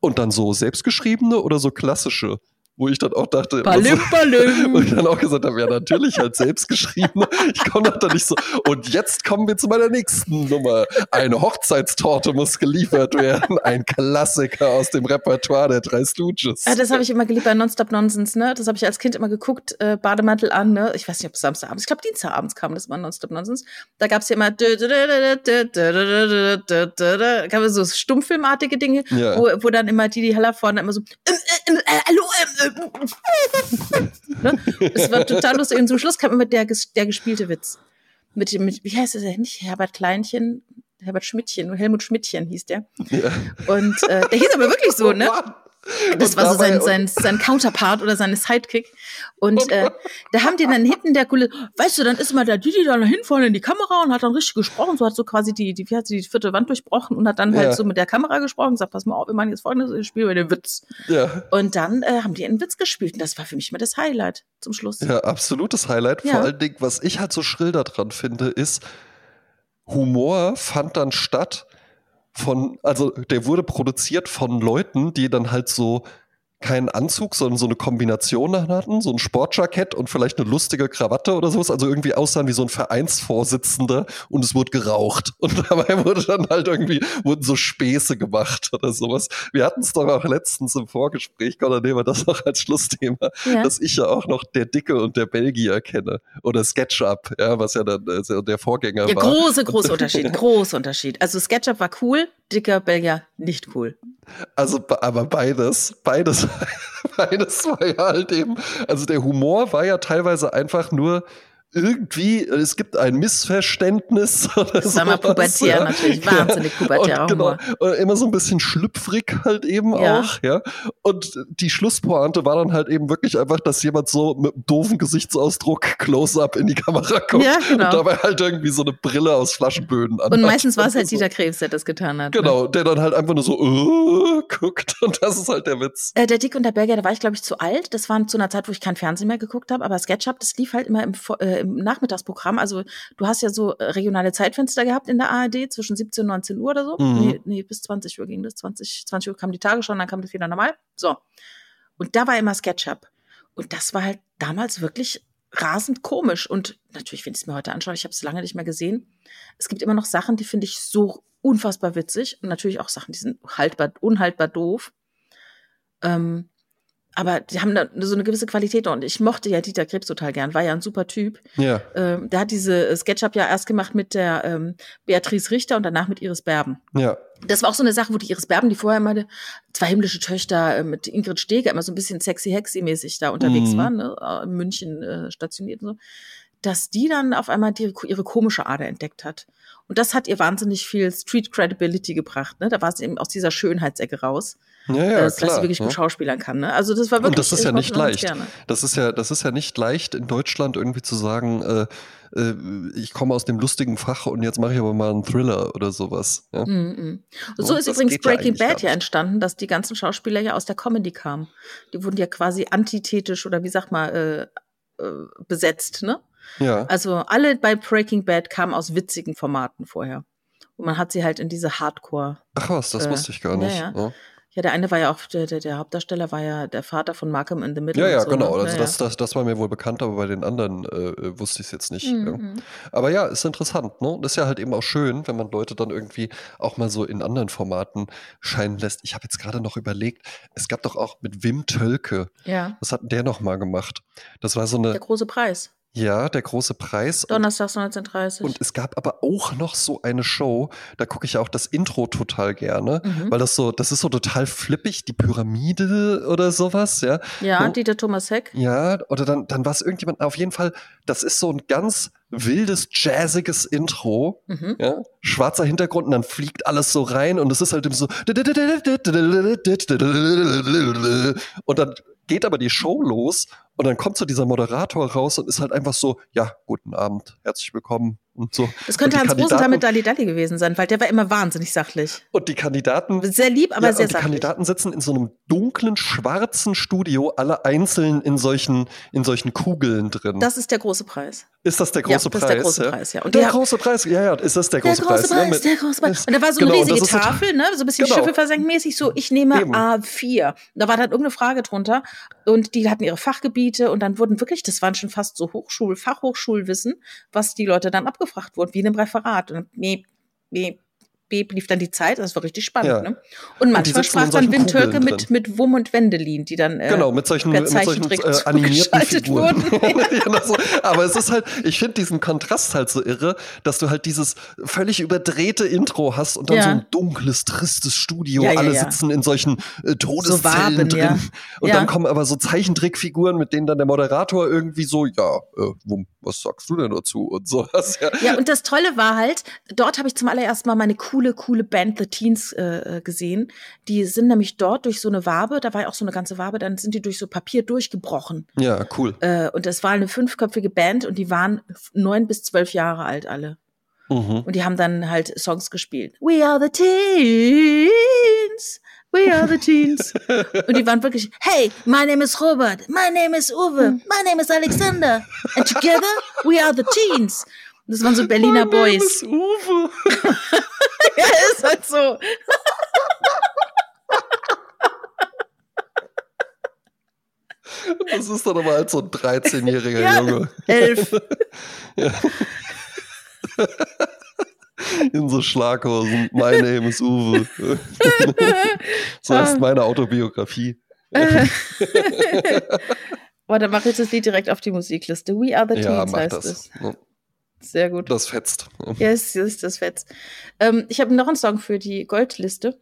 Und dann so selbstgeschriebene oder so klassische? Wo ich dann auch dachte, Palim, Palim. wo ich dann auch gesagt habe, ja natürlich halt selbst geschrieben. Ich komme doch da nicht so. Und jetzt kommen wir zu meiner nächsten Nummer. Eine Hochzeitstorte muss geliefert werden. Ein Klassiker aus dem Repertoire der drei Stooges. Ja, das habe ich immer geliebt bei Nonstop Nonsense, ne? Das habe ich als Kind immer geguckt, äh, Bademantel an, ne? Ich weiß nicht, ob es Samstagabends, ich glaube Dienstagabends kam das mal Nonstop Nonsense. Da gab es ja immer gab so stummfilmartige Dinge, ja. wo, wo dann immer die, die Heller vorne immer so, hallo, ne? Es war total lustig. Und zum Schluss kam immer der, der gespielte Witz. Mit, mit wie heißt er nicht? Herbert Kleinchen, Herbert Schmidtchen, Helmut Schmidtchen hieß der. Ja. Und äh, der hieß aber wirklich so, ne? Das war so sein, sein, sein Counterpart oder seine Sidekick. Und äh, da haben die dann hinten der Kulle, weißt du, dann ist mal der Didi da hin vorne in die Kamera und hat dann richtig gesprochen. So hat so quasi die, die, hat die vierte Wand durchbrochen und hat dann halt ja. so mit der Kamera gesprochen und gesagt, pass mal auf, wir machen jetzt folgendes, ich spiele den Witz. Ja. Und dann äh, haben die einen Witz gespielt und das war für mich mal das Highlight zum Schluss. Ja, absolutes Highlight. Ja. Vor allen Dingen, was ich halt so schrill daran finde, ist, Humor fand dann statt, von, also der wurde produziert von Leuten, die dann halt so keinen Anzug, sondern so eine Kombination hatten, so ein Sportjackett und vielleicht eine lustige Krawatte oder sowas, also irgendwie aussahen wie so ein Vereinsvorsitzender und es wurde geraucht und dabei wurde dann halt irgendwie, wurden so Späße gemacht oder sowas. Wir hatten es doch auch letztens im Vorgespräch, Gott, nehmen wir das noch als Schlussthema, ja. dass ich ja auch noch der Dicke und der Belgier kenne oder SketchUp, ja, was ja dann äh, der Vorgänger ja, war. Große, große Unterschied, große Unterschied. Also SketchUp war cool, dicker Belgier nicht cool. Also, aber beides, beides, beides war ja halt eben, also der Humor war ja teilweise einfach nur irgendwie, es gibt ein Missverständnis oder so. Sag pubertär ja. natürlich, wahnsinnig pubertär und, genau, immer so ein bisschen schlüpfrig halt eben ja. auch, ja. Und die Schlusspointe war dann halt eben wirklich einfach, dass jemand so mit einem doofen Gesichtsausdruck Close-Up in die Kamera guckt ja, genau. und dabei halt irgendwie so eine Brille aus Flaschenböden an. Und meistens war es halt so. Dieter Krebs, der das getan hat. Ne? Genau, ne? der dann halt einfach nur so uh, guckt und das ist halt der Witz. Äh, der Dick und der Belgier, da war ich glaube ich zu alt. Das war zu einer Zeit, wo ich kein Fernsehen mehr geguckt habe, aber SketchUp, das lief halt immer im, äh, im Nachmittagsprogramm. Also du hast ja so äh, regionale Zeitfenster gehabt in der ARD zwischen 17 und 19 Uhr oder so. Mhm. Nee, nee, bis 20 Uhr ging das. 20, 20 Uhr kam die Tagesschau und dann kam das wieder normal. So. Und da war immer SketchUp. Und das war halt damals wirklich rasend komisch. Und natürlich, wenn ich es mir heute anschaue, ich habe es lange nicht mehr gesehen. Es gibt immer noch Sachen, die finde ich so unfassbar witzig und natürlich auch Sachen, die sind haltbar, unhaltbar doof. Ähm, aber die haben da so eine gewisse Qualität und ich mochte ja Dieter Krebs total gern, war ja ein super Typ. Ja. Ähm, der hat diese Sketchup ja erst gemacht mit der ähm, Beatrice Richter und danach mit Iris Berben. Ja. Das war auch so eine Sache, wo die Iris Berben, die vorher mal zwei himmlische Töchter äh, mit Ingrid Steger immer so ein bisschen sexy hexy mäßig da unterwegs Mhm. waren, ne? äh, in München äh, stationiert und so, dass die dann auf einmal die, ihre komische Ader entdeckt hat. Und das hat ihr wahnsinnig viel Street Credibility gebracht. Ne? Da war sie eben aus dieser Schönheitsecke raus, Ja, ja, dass klar. sie wirklich ja. gut schauspielern kann. Ne? Also das war wirklich. Und das ist ja nicht leicht. Das ist ja, das ist ja nicht leicht in Deutschland irgendwie zu sagen, äh, äh, ich komme aus dem lustigen Fach und jetzt mache ich aber mal einen Thriller oder sowas. Ja? Und Ja, so ist übrigens ja Breaking gar Bad ja entstanden, dass die ganzen Schauspieler ja aus der Comedy kamen. Die wurden ja quasi antithetisch oder wie sagt man, äh, äh, besetzt, ne? Ja. Also alle bei Breaking Bad kamen aus witzigen Formaten vorher. Und man hat sie halt in diese Hardcore. Ach was, das äh, wusste ich gar ja, nicht. ja. Ja, Ja, der eine war ja auch, der, der, der Hauptdarsteller war ja der Vater von Malcolm in the Middle. ja, ja so, genau. Ne? Also ja, das, das, das war mir wohl bekannt, aber bei den anderen äh, äh, wusste ich es jetzt nicht. ja. Ja. Mhm. Aber ja, ist interessant, ne? Das ist ja halt eben auch schön, wenn man Leute dann irgendwie auch mal so in anderen Formaten scheinen lässt. Ich habe jetzt gerade noch überlegt, es gab doch auch mit Wim Tölke, ja, was hat der noch mal gemacht? Das war so der eine, große Preis. Ja, der große Preis. Donnerstags 1930. und es gab aber auch noch so eine Show, da gucke ich ja auch das Intro total gerne, Mhm. weil das so, das ist so total flippig, die Pyramide oder sowas, ja. ja, wo- Dieter Thomas Heck. Ja, oder dann, dann war es irgendjemand, auf jeden Fall, das ist so ein ganz wildes, jazziges Intro. Mhm. Ja, schwarzer Hintergrund und dann fliegt alles so rein und es ist halt eben so und dann geht aber die Show los und dann kommt so dieser Moderator raus und ist halt einfach so, ja, guten Abend, herzlich willkommen und so. Das könnte Hans Rosenthal mit Dalli Dalli gewesen sein, weil der war immer wahnsinnig sachlich. Und die Kandidaten Sehr lieb, aber ja, sehr und die sachlich. Kandidaten sitzen in so einem dunklen, schwarzen Studio, alle einzeln in solchen, in solchen Kugeln drin. Das ist der große Preis. ist das der Ja, große das ist Preis? der große ja? Preis, ja. Und der die- große Preis, ja, ja, ist das der große, der große Preis? Preis, der große Preis. Und da war so Genau, eine das riesige Tafel, ne? So ein bisschen Genau. Schiffelversenkmäßig, so ich nehme Eben. A4. Da war dann irgendeine Frage drunter und die hatten ihre Fachgebiete und dann wurden wirklich, das waren schon fast so Hochschul, Fachhochschulwissen, was die Leute dann abgefragt wurden, wie in einem Referat. Und beep, beep, beep, lief dann die Zeit, das war richtig spannend, Ja. ne? Und manchmal sitzen sprach dann Wim Tölke mit, mit Wum und Wendelin, die dann äh, Genau, mit solchen, mit solchen äh, animierten Figuren. wurden. So. Aber es ist halt, ich finde diesen Kontrast halt so irre, dass du halt dieses völlig überdrehte Intro hast und dann Ja. so ein dunkles, tristes Studio. Ja, ja, Alle ja. sitzen in solchen äh, Todeszellen Waben, drin. ja. Und Ja. dann kommen aber so Zeichentrickfiguren, mit denen dann der Moderator irgendwie so, ja, äh, Wum, was sagst du denn dazu? Und sowas. Ja. Ja, und das Tolle war halt, dort habe ich zum allerersten Mal meine coole, coole Band The Teens äh, gesehen. Die sind nämlich dort durch so eine Wabe, da war ja auch so eine ganze Wabe, dann sind die durch so Papier durchgebrochen. ja, cool. Äh, und das war eine fünfköpfige Band und die waren neun bis zwölf Jahre alt alle. Mhm. Und die haben dann halt Songs gespielt. We are the Teens. We are the Teens. Und die waren wirklich, hey, my name is Robert, my name is Uwe, my name is Alexander. And together we are the Teens. Das waren so Berliner Boys. Uwe. Ja, ist halt so. Das ist dann aber halt so ein 13-jähriger Ja. Junge. Elf. In so Schlaghosen. My name is Uwe. so Ah. heißt meine Autobiografie. Boah, dann mache ich das Lied direkt auf die Musikliste. We are the Ja, Teens mach heißt das. es. Sehr gut. Das fetzt. Ja, ist, ist das fett. Ähm, ich habe noch einen Song für die Goldliste.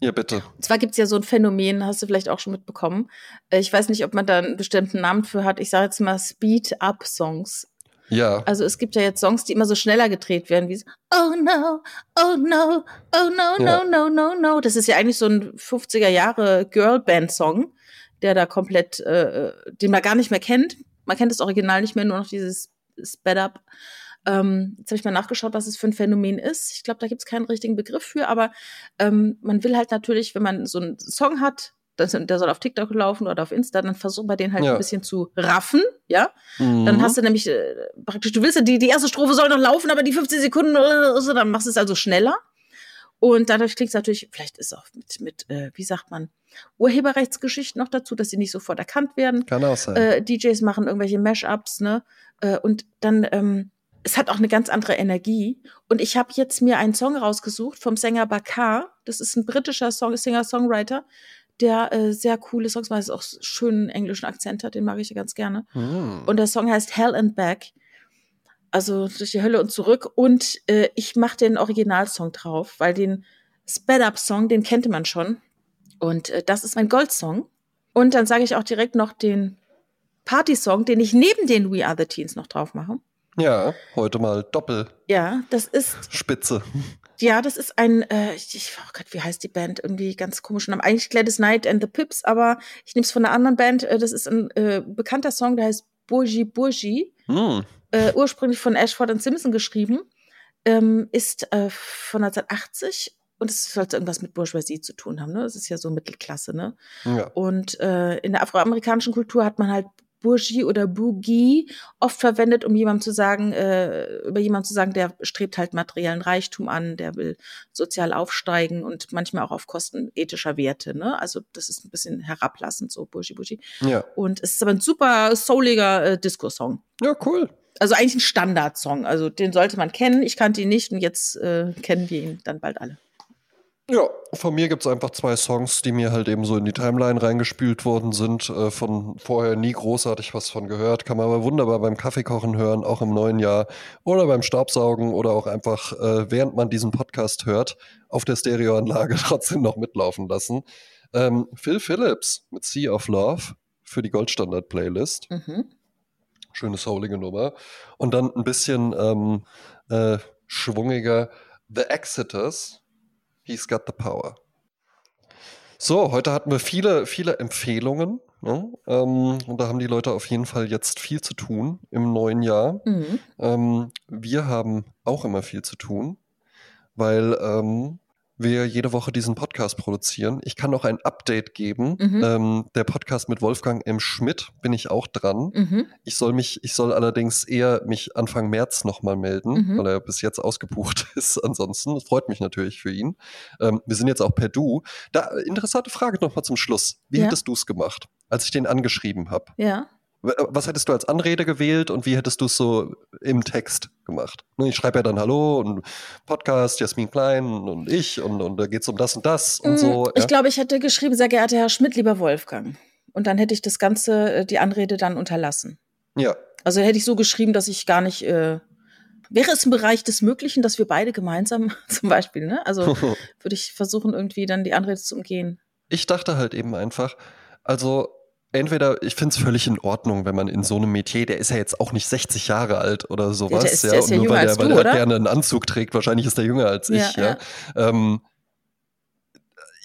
Ja, bitte. Und zwar gibt's ja so ein Phänomen, hast du vielleicht auch schon mitbekommen. Äh, Ich weiß nicht, ob man da einen bestimmten Namen für hat. Ich sage jetzt mal Speed-Up-Songs. Ja. Also es gibt ja jetzt Songs, die immer so schneller gedreht werden, wie so, Oh no, oh no, oh no, Ja. no, no, no, no. Das ist ja eigentlich so ein 50er Jahre Girlband-Song, der da komplett, äh, den man gar nicht mehr kennt. Man kennt das Original nicht mehr, nur noch dieses Sped Up. Ähm, jetzt habe ich mal nachgeschaut, was es für ein Phänomen ist. Ich glaube, da gibt es keinen richtigen Begriff für, aber ähm, man will halt natürlich, wenn man so einen Song hat, das, der soll auf TikTok laufen oder auf Insta, dann versucht man den halt Ja. ein bisschen zu raffen, ja. Mhm. Dann hast du nämlich äh, praktisch, du willst ja, die, die erste Strophe soll noch laufen, aber die 15 Sekunden, äh, so, dann machst du es also schneller. Und dadurch klingt es natürlich, vielleicht ist auch mit, mit äh, wie sagt man, Urheberrechtsgeschichten noch dazu, dass sie nicht sofort erkannt werden. Kann auch sein. Äh, DJs machen irgendwelche Mashups, ne? Äh, und dann, ähm, es hat auch eine ganz andere Energie. Und ich habe jetzt mir einen Song rausgesucht vom Sänger Bakar. Das ist ein britischer Song Singer-Songwriter, der äh, sehr coole Songs macht, auch schönen englischen Akzent hat, den mag ich ja ganz gerne. Hm. Und der Song heißt Hell and Back. Also durch die Hölle und zurück. Und äh, ich mache den Originalsong drauf, weil den Sped Up Song, den kannte man schon. Und äh, das ist mein Goldsong. Und dann sage ich auch direkt noch den Party-Song, den ich neben den We Are the Teens noch drauf mache. Ja, heute mal Doppelspitze. Ja, das ist ja, das ist ein, äh, ich, oh Gott, wie heißt die Band? Irgendwie ganz komisch Namen. Eigentlich Gladys Knight and the Pips, aber ich nehme es von einer anderen Band. Äh, das ist ein äh, bekannter Song, der heißt Bourgie Bourgie. Hm. Äh, ursprünglich von Ashford und Simpson geschrieben. Ähm, ist äh, von 1980 und es sollte irgendwas mit Bourgeoisie zu tun haben. Ne? Das ist ja so Mittelklasse. Ne? Ja. Und äh, in der afroamerikanischen Kultur hat man halt Bourgie oder Boogie oft verwendet, um jemandem zu sagen, äh, über jemanden zu sagen, der strebt halt materiellen Reichtum an, der will sozial aufsteigen und manchmal auch auf Kosten ethischer Werte. Ne? Also das ist ein bisschen herablassend, so Bourgie Bougie. Ja. Und es ist aber ein super souliger äh, Disco-Song. Ja, cool. Also eigentlich ein Standardsong. Also den sollte man kennen. Ich kannte ihn nicht und jetzt äh, kennen wir ihn dann bald alle. Ja, von mir gibt's einfach zwei Songs, die mir halt eben so in die Timeline reingespült worden sind. Äh, von vorher nie großartig was von gehört. Kann man aber wunderbar beim Kaffeekochen hören, auch im neuen Jahr. Oder beim Staubsaugen oder auch einfach, äh, während man diesen Podcast hört, auf der Stereoanlage trotzdem noch mitlaufen lassen. Ähm, Phil Phillips mit Sea of Love für die Goldstandard-Playlist. Mhm. Schöne soulige Nummer. Und dann ein bisschen ähm, äh, schwungiger The Exiters He's got the power. So, heute hatten wir viele, viele Empfehlungen. Ne? Ähm, und da haben die Leute auf jeden Fall jetzt viel zu tun im neuen Jahr. Mhm. Ähm, wir haben auch immer viel zu tun, weil ähm, wir jede Woche diesen Podcast produzieren. Ich kann noch ein Update geben. Mhm. Ähm, der Podcast mit Wolfgang M. Schmidt bin ich auch dran. Mhm. Ich soll mich, ich soll allerdings eher mich Anfang März nochmal melden, Mhm. weil er bis jetzt ausgebucht ist. Ansonsten, das freut mich natürlich für ihn. Ähm, wir sind jetzt auch per Du. Da, interessante Frage nochmal zum Schluss. Wie Ja. hättest du es gemacht, als ich den angeschrieben habe? Ja. Was hättest du als Anrede gewählt und wie hättest du es so im Text gemacht? Ne, Ich schreibe ja dann Hallo und Podcast, Jasmin Klein und ich und, und da geht's um das und das und Mm, so. Ich ja? glaube, ich hätte geschrieben, sehr geehrter Herr Schmidt, lieber Wolfgang. Und dann hätte ich das Ganze, äh, die Anrede dann unterlassen. ja, Also hätte ich so geschrieben, dass ich gar nicht. Äh, wäre es im Bereich des Möglichen, dass wir beide gemeinsam zum Beispiel, ne? Also würde ich versuchen, irgendwie dann die Anrede zu umgehen. ich dachte halt eben einfach, also entweder, ich finde es völlig in Ordnung, wenn man in so einem Metier, der ist ja jetzt auch nicht 60 Jahre alt oder sowas, der ist- ja, der ist und ja nur weil der, als weil du, er gerne einen Anzug trägt, wahrscheinlich ist der jünger als Ja, ich, ja. Ähm,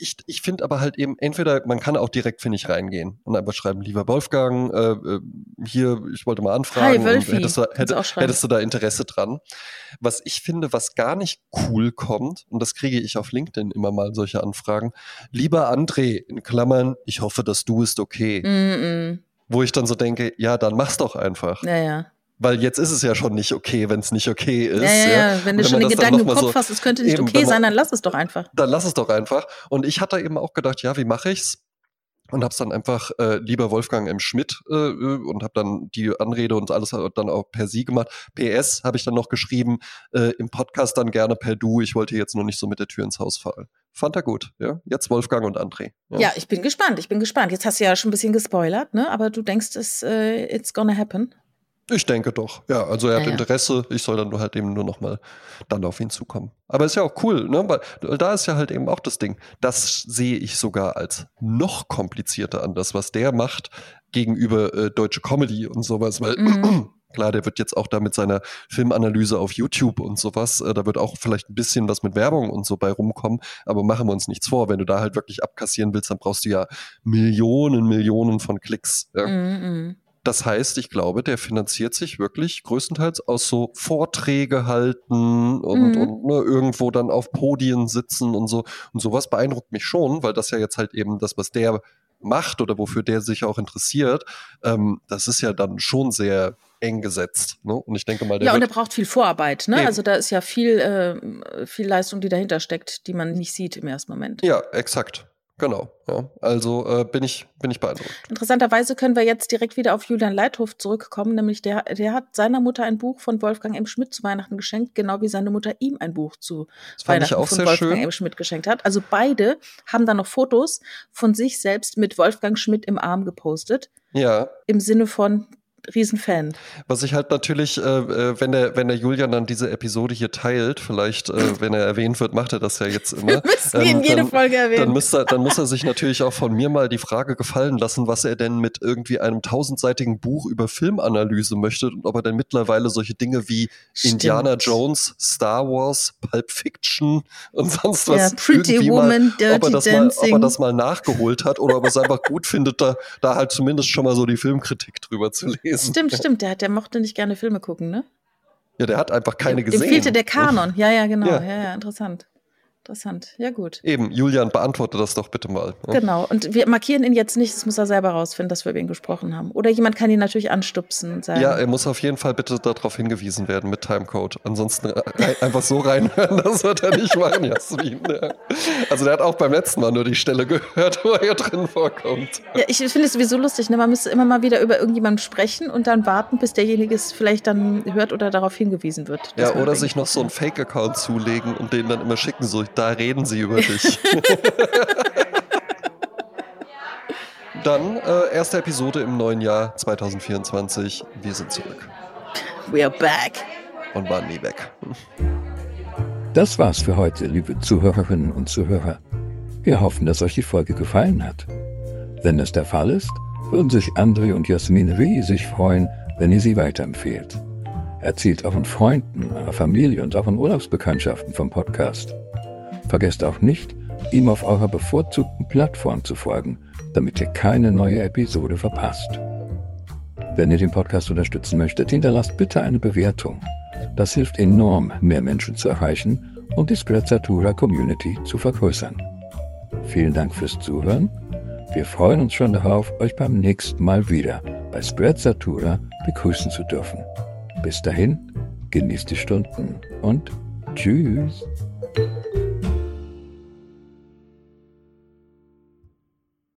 ich, ich finde aber halt eben, entweder man kann auch direkt, finde ich, reingehen und einfach schreiben, lieber Wolfgang, äh, äh, hier, ich wollte mal anfragen, Hi, Wölfi. hättest, du, schreiben. hättest du da Interesse dran? Was ich finde, was gar nicht cool kommt, und das kriege ich auf LinkedIn immer mal solche Anfragen, lieber André, in Klammern, ich hoffe, dass du ist okay. Mm -mm. Wo ich dann so denke, ja, dann mach's doch einfach. Ja, ja. Weil jetzt ist es ja schon nicht okay, wenn es nicht okay ist. Ja, ja, ja. Wenn du schon den Gedanken im Kopf so- hast, es könnte nicht Eben, okay man- sein, dann lass es doch einfach. dann lass es doch einfach. Und ich hatte eben auch gedacht, ja, wie mache ich's? Und hab's dann einfach äh, lieber Wolfgang M. Schmidt äh, äh, und hab dann die Anrede und alles dann auch per Sie gemacht. PS habe ich dann noch geschrieben, äh, im Podcast dann gerne per Du. Ich wollte jetzt nur nicht so mit der Tür ins Haus fallen. Fand er gut, ja. Jetzt Wolfgang und André. Ja. ich bin gespannt. Ich bin gespannt. Jetzt hast du ja schon ein bisschen gespoilert, ne? Aber du denkst, es, äh, it's gonna happen. Ich denke doch. Ja, also er hat Ja. Interesse. Ich soll dann nur halt eben nur noch mal dann auf ihn zukommen. Aber ist ja auch cool, ne? Weil da ist ja halt eben auch das Ding. Das sehe ich sogar als noch komplizierter an, das, was der macht gegenüber äh, deutsche Comedy und sowas. Weil Mhm. klar, der wird jetzt auch da mit seiner Filmanalyse auf YouTube und sowas, äh, da wird auch vielleicht ein bisschen was mit Werbung und so bei rumkommen. Aber machen wir uns nichts vor. Wenn du da halt wirklich abkassieren willst, dann brauchst du ja Millionen, Millionen von Klicks. Ja? Mm, Das heißt, ich glaube, der finanziert sich wirklich größtenteils aus so Vorträge halten und, Mhm. und ne, irgendwo dann auf Podien sitzen und so. Und sowas beeindruckt mich schon, weil das ja jetzt halt eben das, was der macht oder wofür der sich auch interessiert, ähm, das ist ja dann schon sehr eng gesetzt. Ne? Und ich denke mal, der ja, und er braucht viel Vorarbeit. Ne? Also da ist ja viel, äh, viel Leistung, die dahinter steckt, die man nicht sieht im ersten Moment. Ja, exakt. Genau, ja. Also äh, bin, ich, bin ich beeindruckt. Interessanterweise können wir jetzt direkt wieder auf Julian Leithof zurückkommen, nämlich der, der hat seiner Mutter ein Buch von Wolfgang M. Schmidt zu Weihnachten geschenkt, genau wie seine Mutter ihm ein Buch zu das Weihnachten von Wolfgang schön. M. Schmidt geschenkt hat. Also beide haben dann noch Fotos von sich selbst mit Wolfgang Schmidt im Arm gepostet. Ja. Im Sinne von, Riesenfan. Was ich halt natürlich, äh, äh, wenn der, wenn der Julian dann diese Episode hier teilt, vielleicht, äh, wenn er erwähnt wird, macht er das ja jetzt immer. Wir müssen ihn ähm, jede Folge erwähnen. Dann muss, er, dann muss er sich natürlich auch von mir mal die Frage gefallen lassen, was er denn mit irgendwie einem tausendseitigen Buch über Filmanalyse möchte und ob er denn mittlerweile solche Dinge wie Stimmt. Indiana Jones, Star Wars, Pulp Fiction und sonst was. Ja, Pretty Woman, mal, Dirty ob er, das Dancing. mal, ob er das mal nachgeholt hat oder ob er es einfach gut findet, da, da halt zumindest schon mal so die Filmkritik drüber zu lesen gewesen. Stimmt, stimmt. Der, der mochte nicht gerne Filme gucken, ne? Ja, der hat einfach keine Dem gesehen. Dem fehlte der Kanon. Ja, ja, genau. Ja, ja, ja interessant. Interessant. Ja, gut. Eben, Julian, beantworte das doch bitte mal. Ja. Genau. Und wir markieren ihn jetzt nicht, das muss er selber rausfinden, dass wir über ihn gesprochen haben. Oder jemand kann ihn natürlich anstupsen und sagen. Ja, er muss auf jeden Fall bitte darauf hingewiesen werden mit Timecode. Ansonsten einfach so reinhören, das wird er nicht machen, Jasmin. Ja. Also der hat auch beim letzten Mal nur die Stelle gehört, wo er hier drin vorkommt. Ja, ich finde es sowieso lustig. Ne? Man müsste immer mal wieder über irgendjemanden sprechen und dann warten, bis derjenige es vielleicht dann hört oder darauf hingewiesen wird. Ja, oder sich noch so einen Fake-Account zulegen und den dann immer schicken, so da reden sie über dich. Dann äh, erste Episode im neuen Jahr 2024. Wir sind zurück. We are back. Und waren nie weg. Das war's für heute, liebe Zuhörerinnen und Zuhörer. Wir hoffen, dass euch die Folge gefallen hat. Wenn es der Fall ist, würden sich André und Jasmin riesig freuen, wenn ihr sie weiterempfehlt. Erzählt euren Freunden, eurer Familie und euren Urlaubsbekanntschaften vom Podcast. Vergesst auch nicht, ihm auf eurer bevorzugten Plattform zu folgen, damit ihr keine neue Episode verpasst. Wenn ihr den Podcast unterstützen möchtet, hinterlasst bitte eine Bewertung. Das hilft enorm, mehr Menschen zu erreichen und die Sprezzatura Community zu vergrößern. Vielen Dank fürs Zuhören. Wir freuen uns schon darauf, euch beim nächsten Mal wieder bei Sprezzatura begrüßen zu dürfen. Bis dahin, genießt die Stunden und tschüss.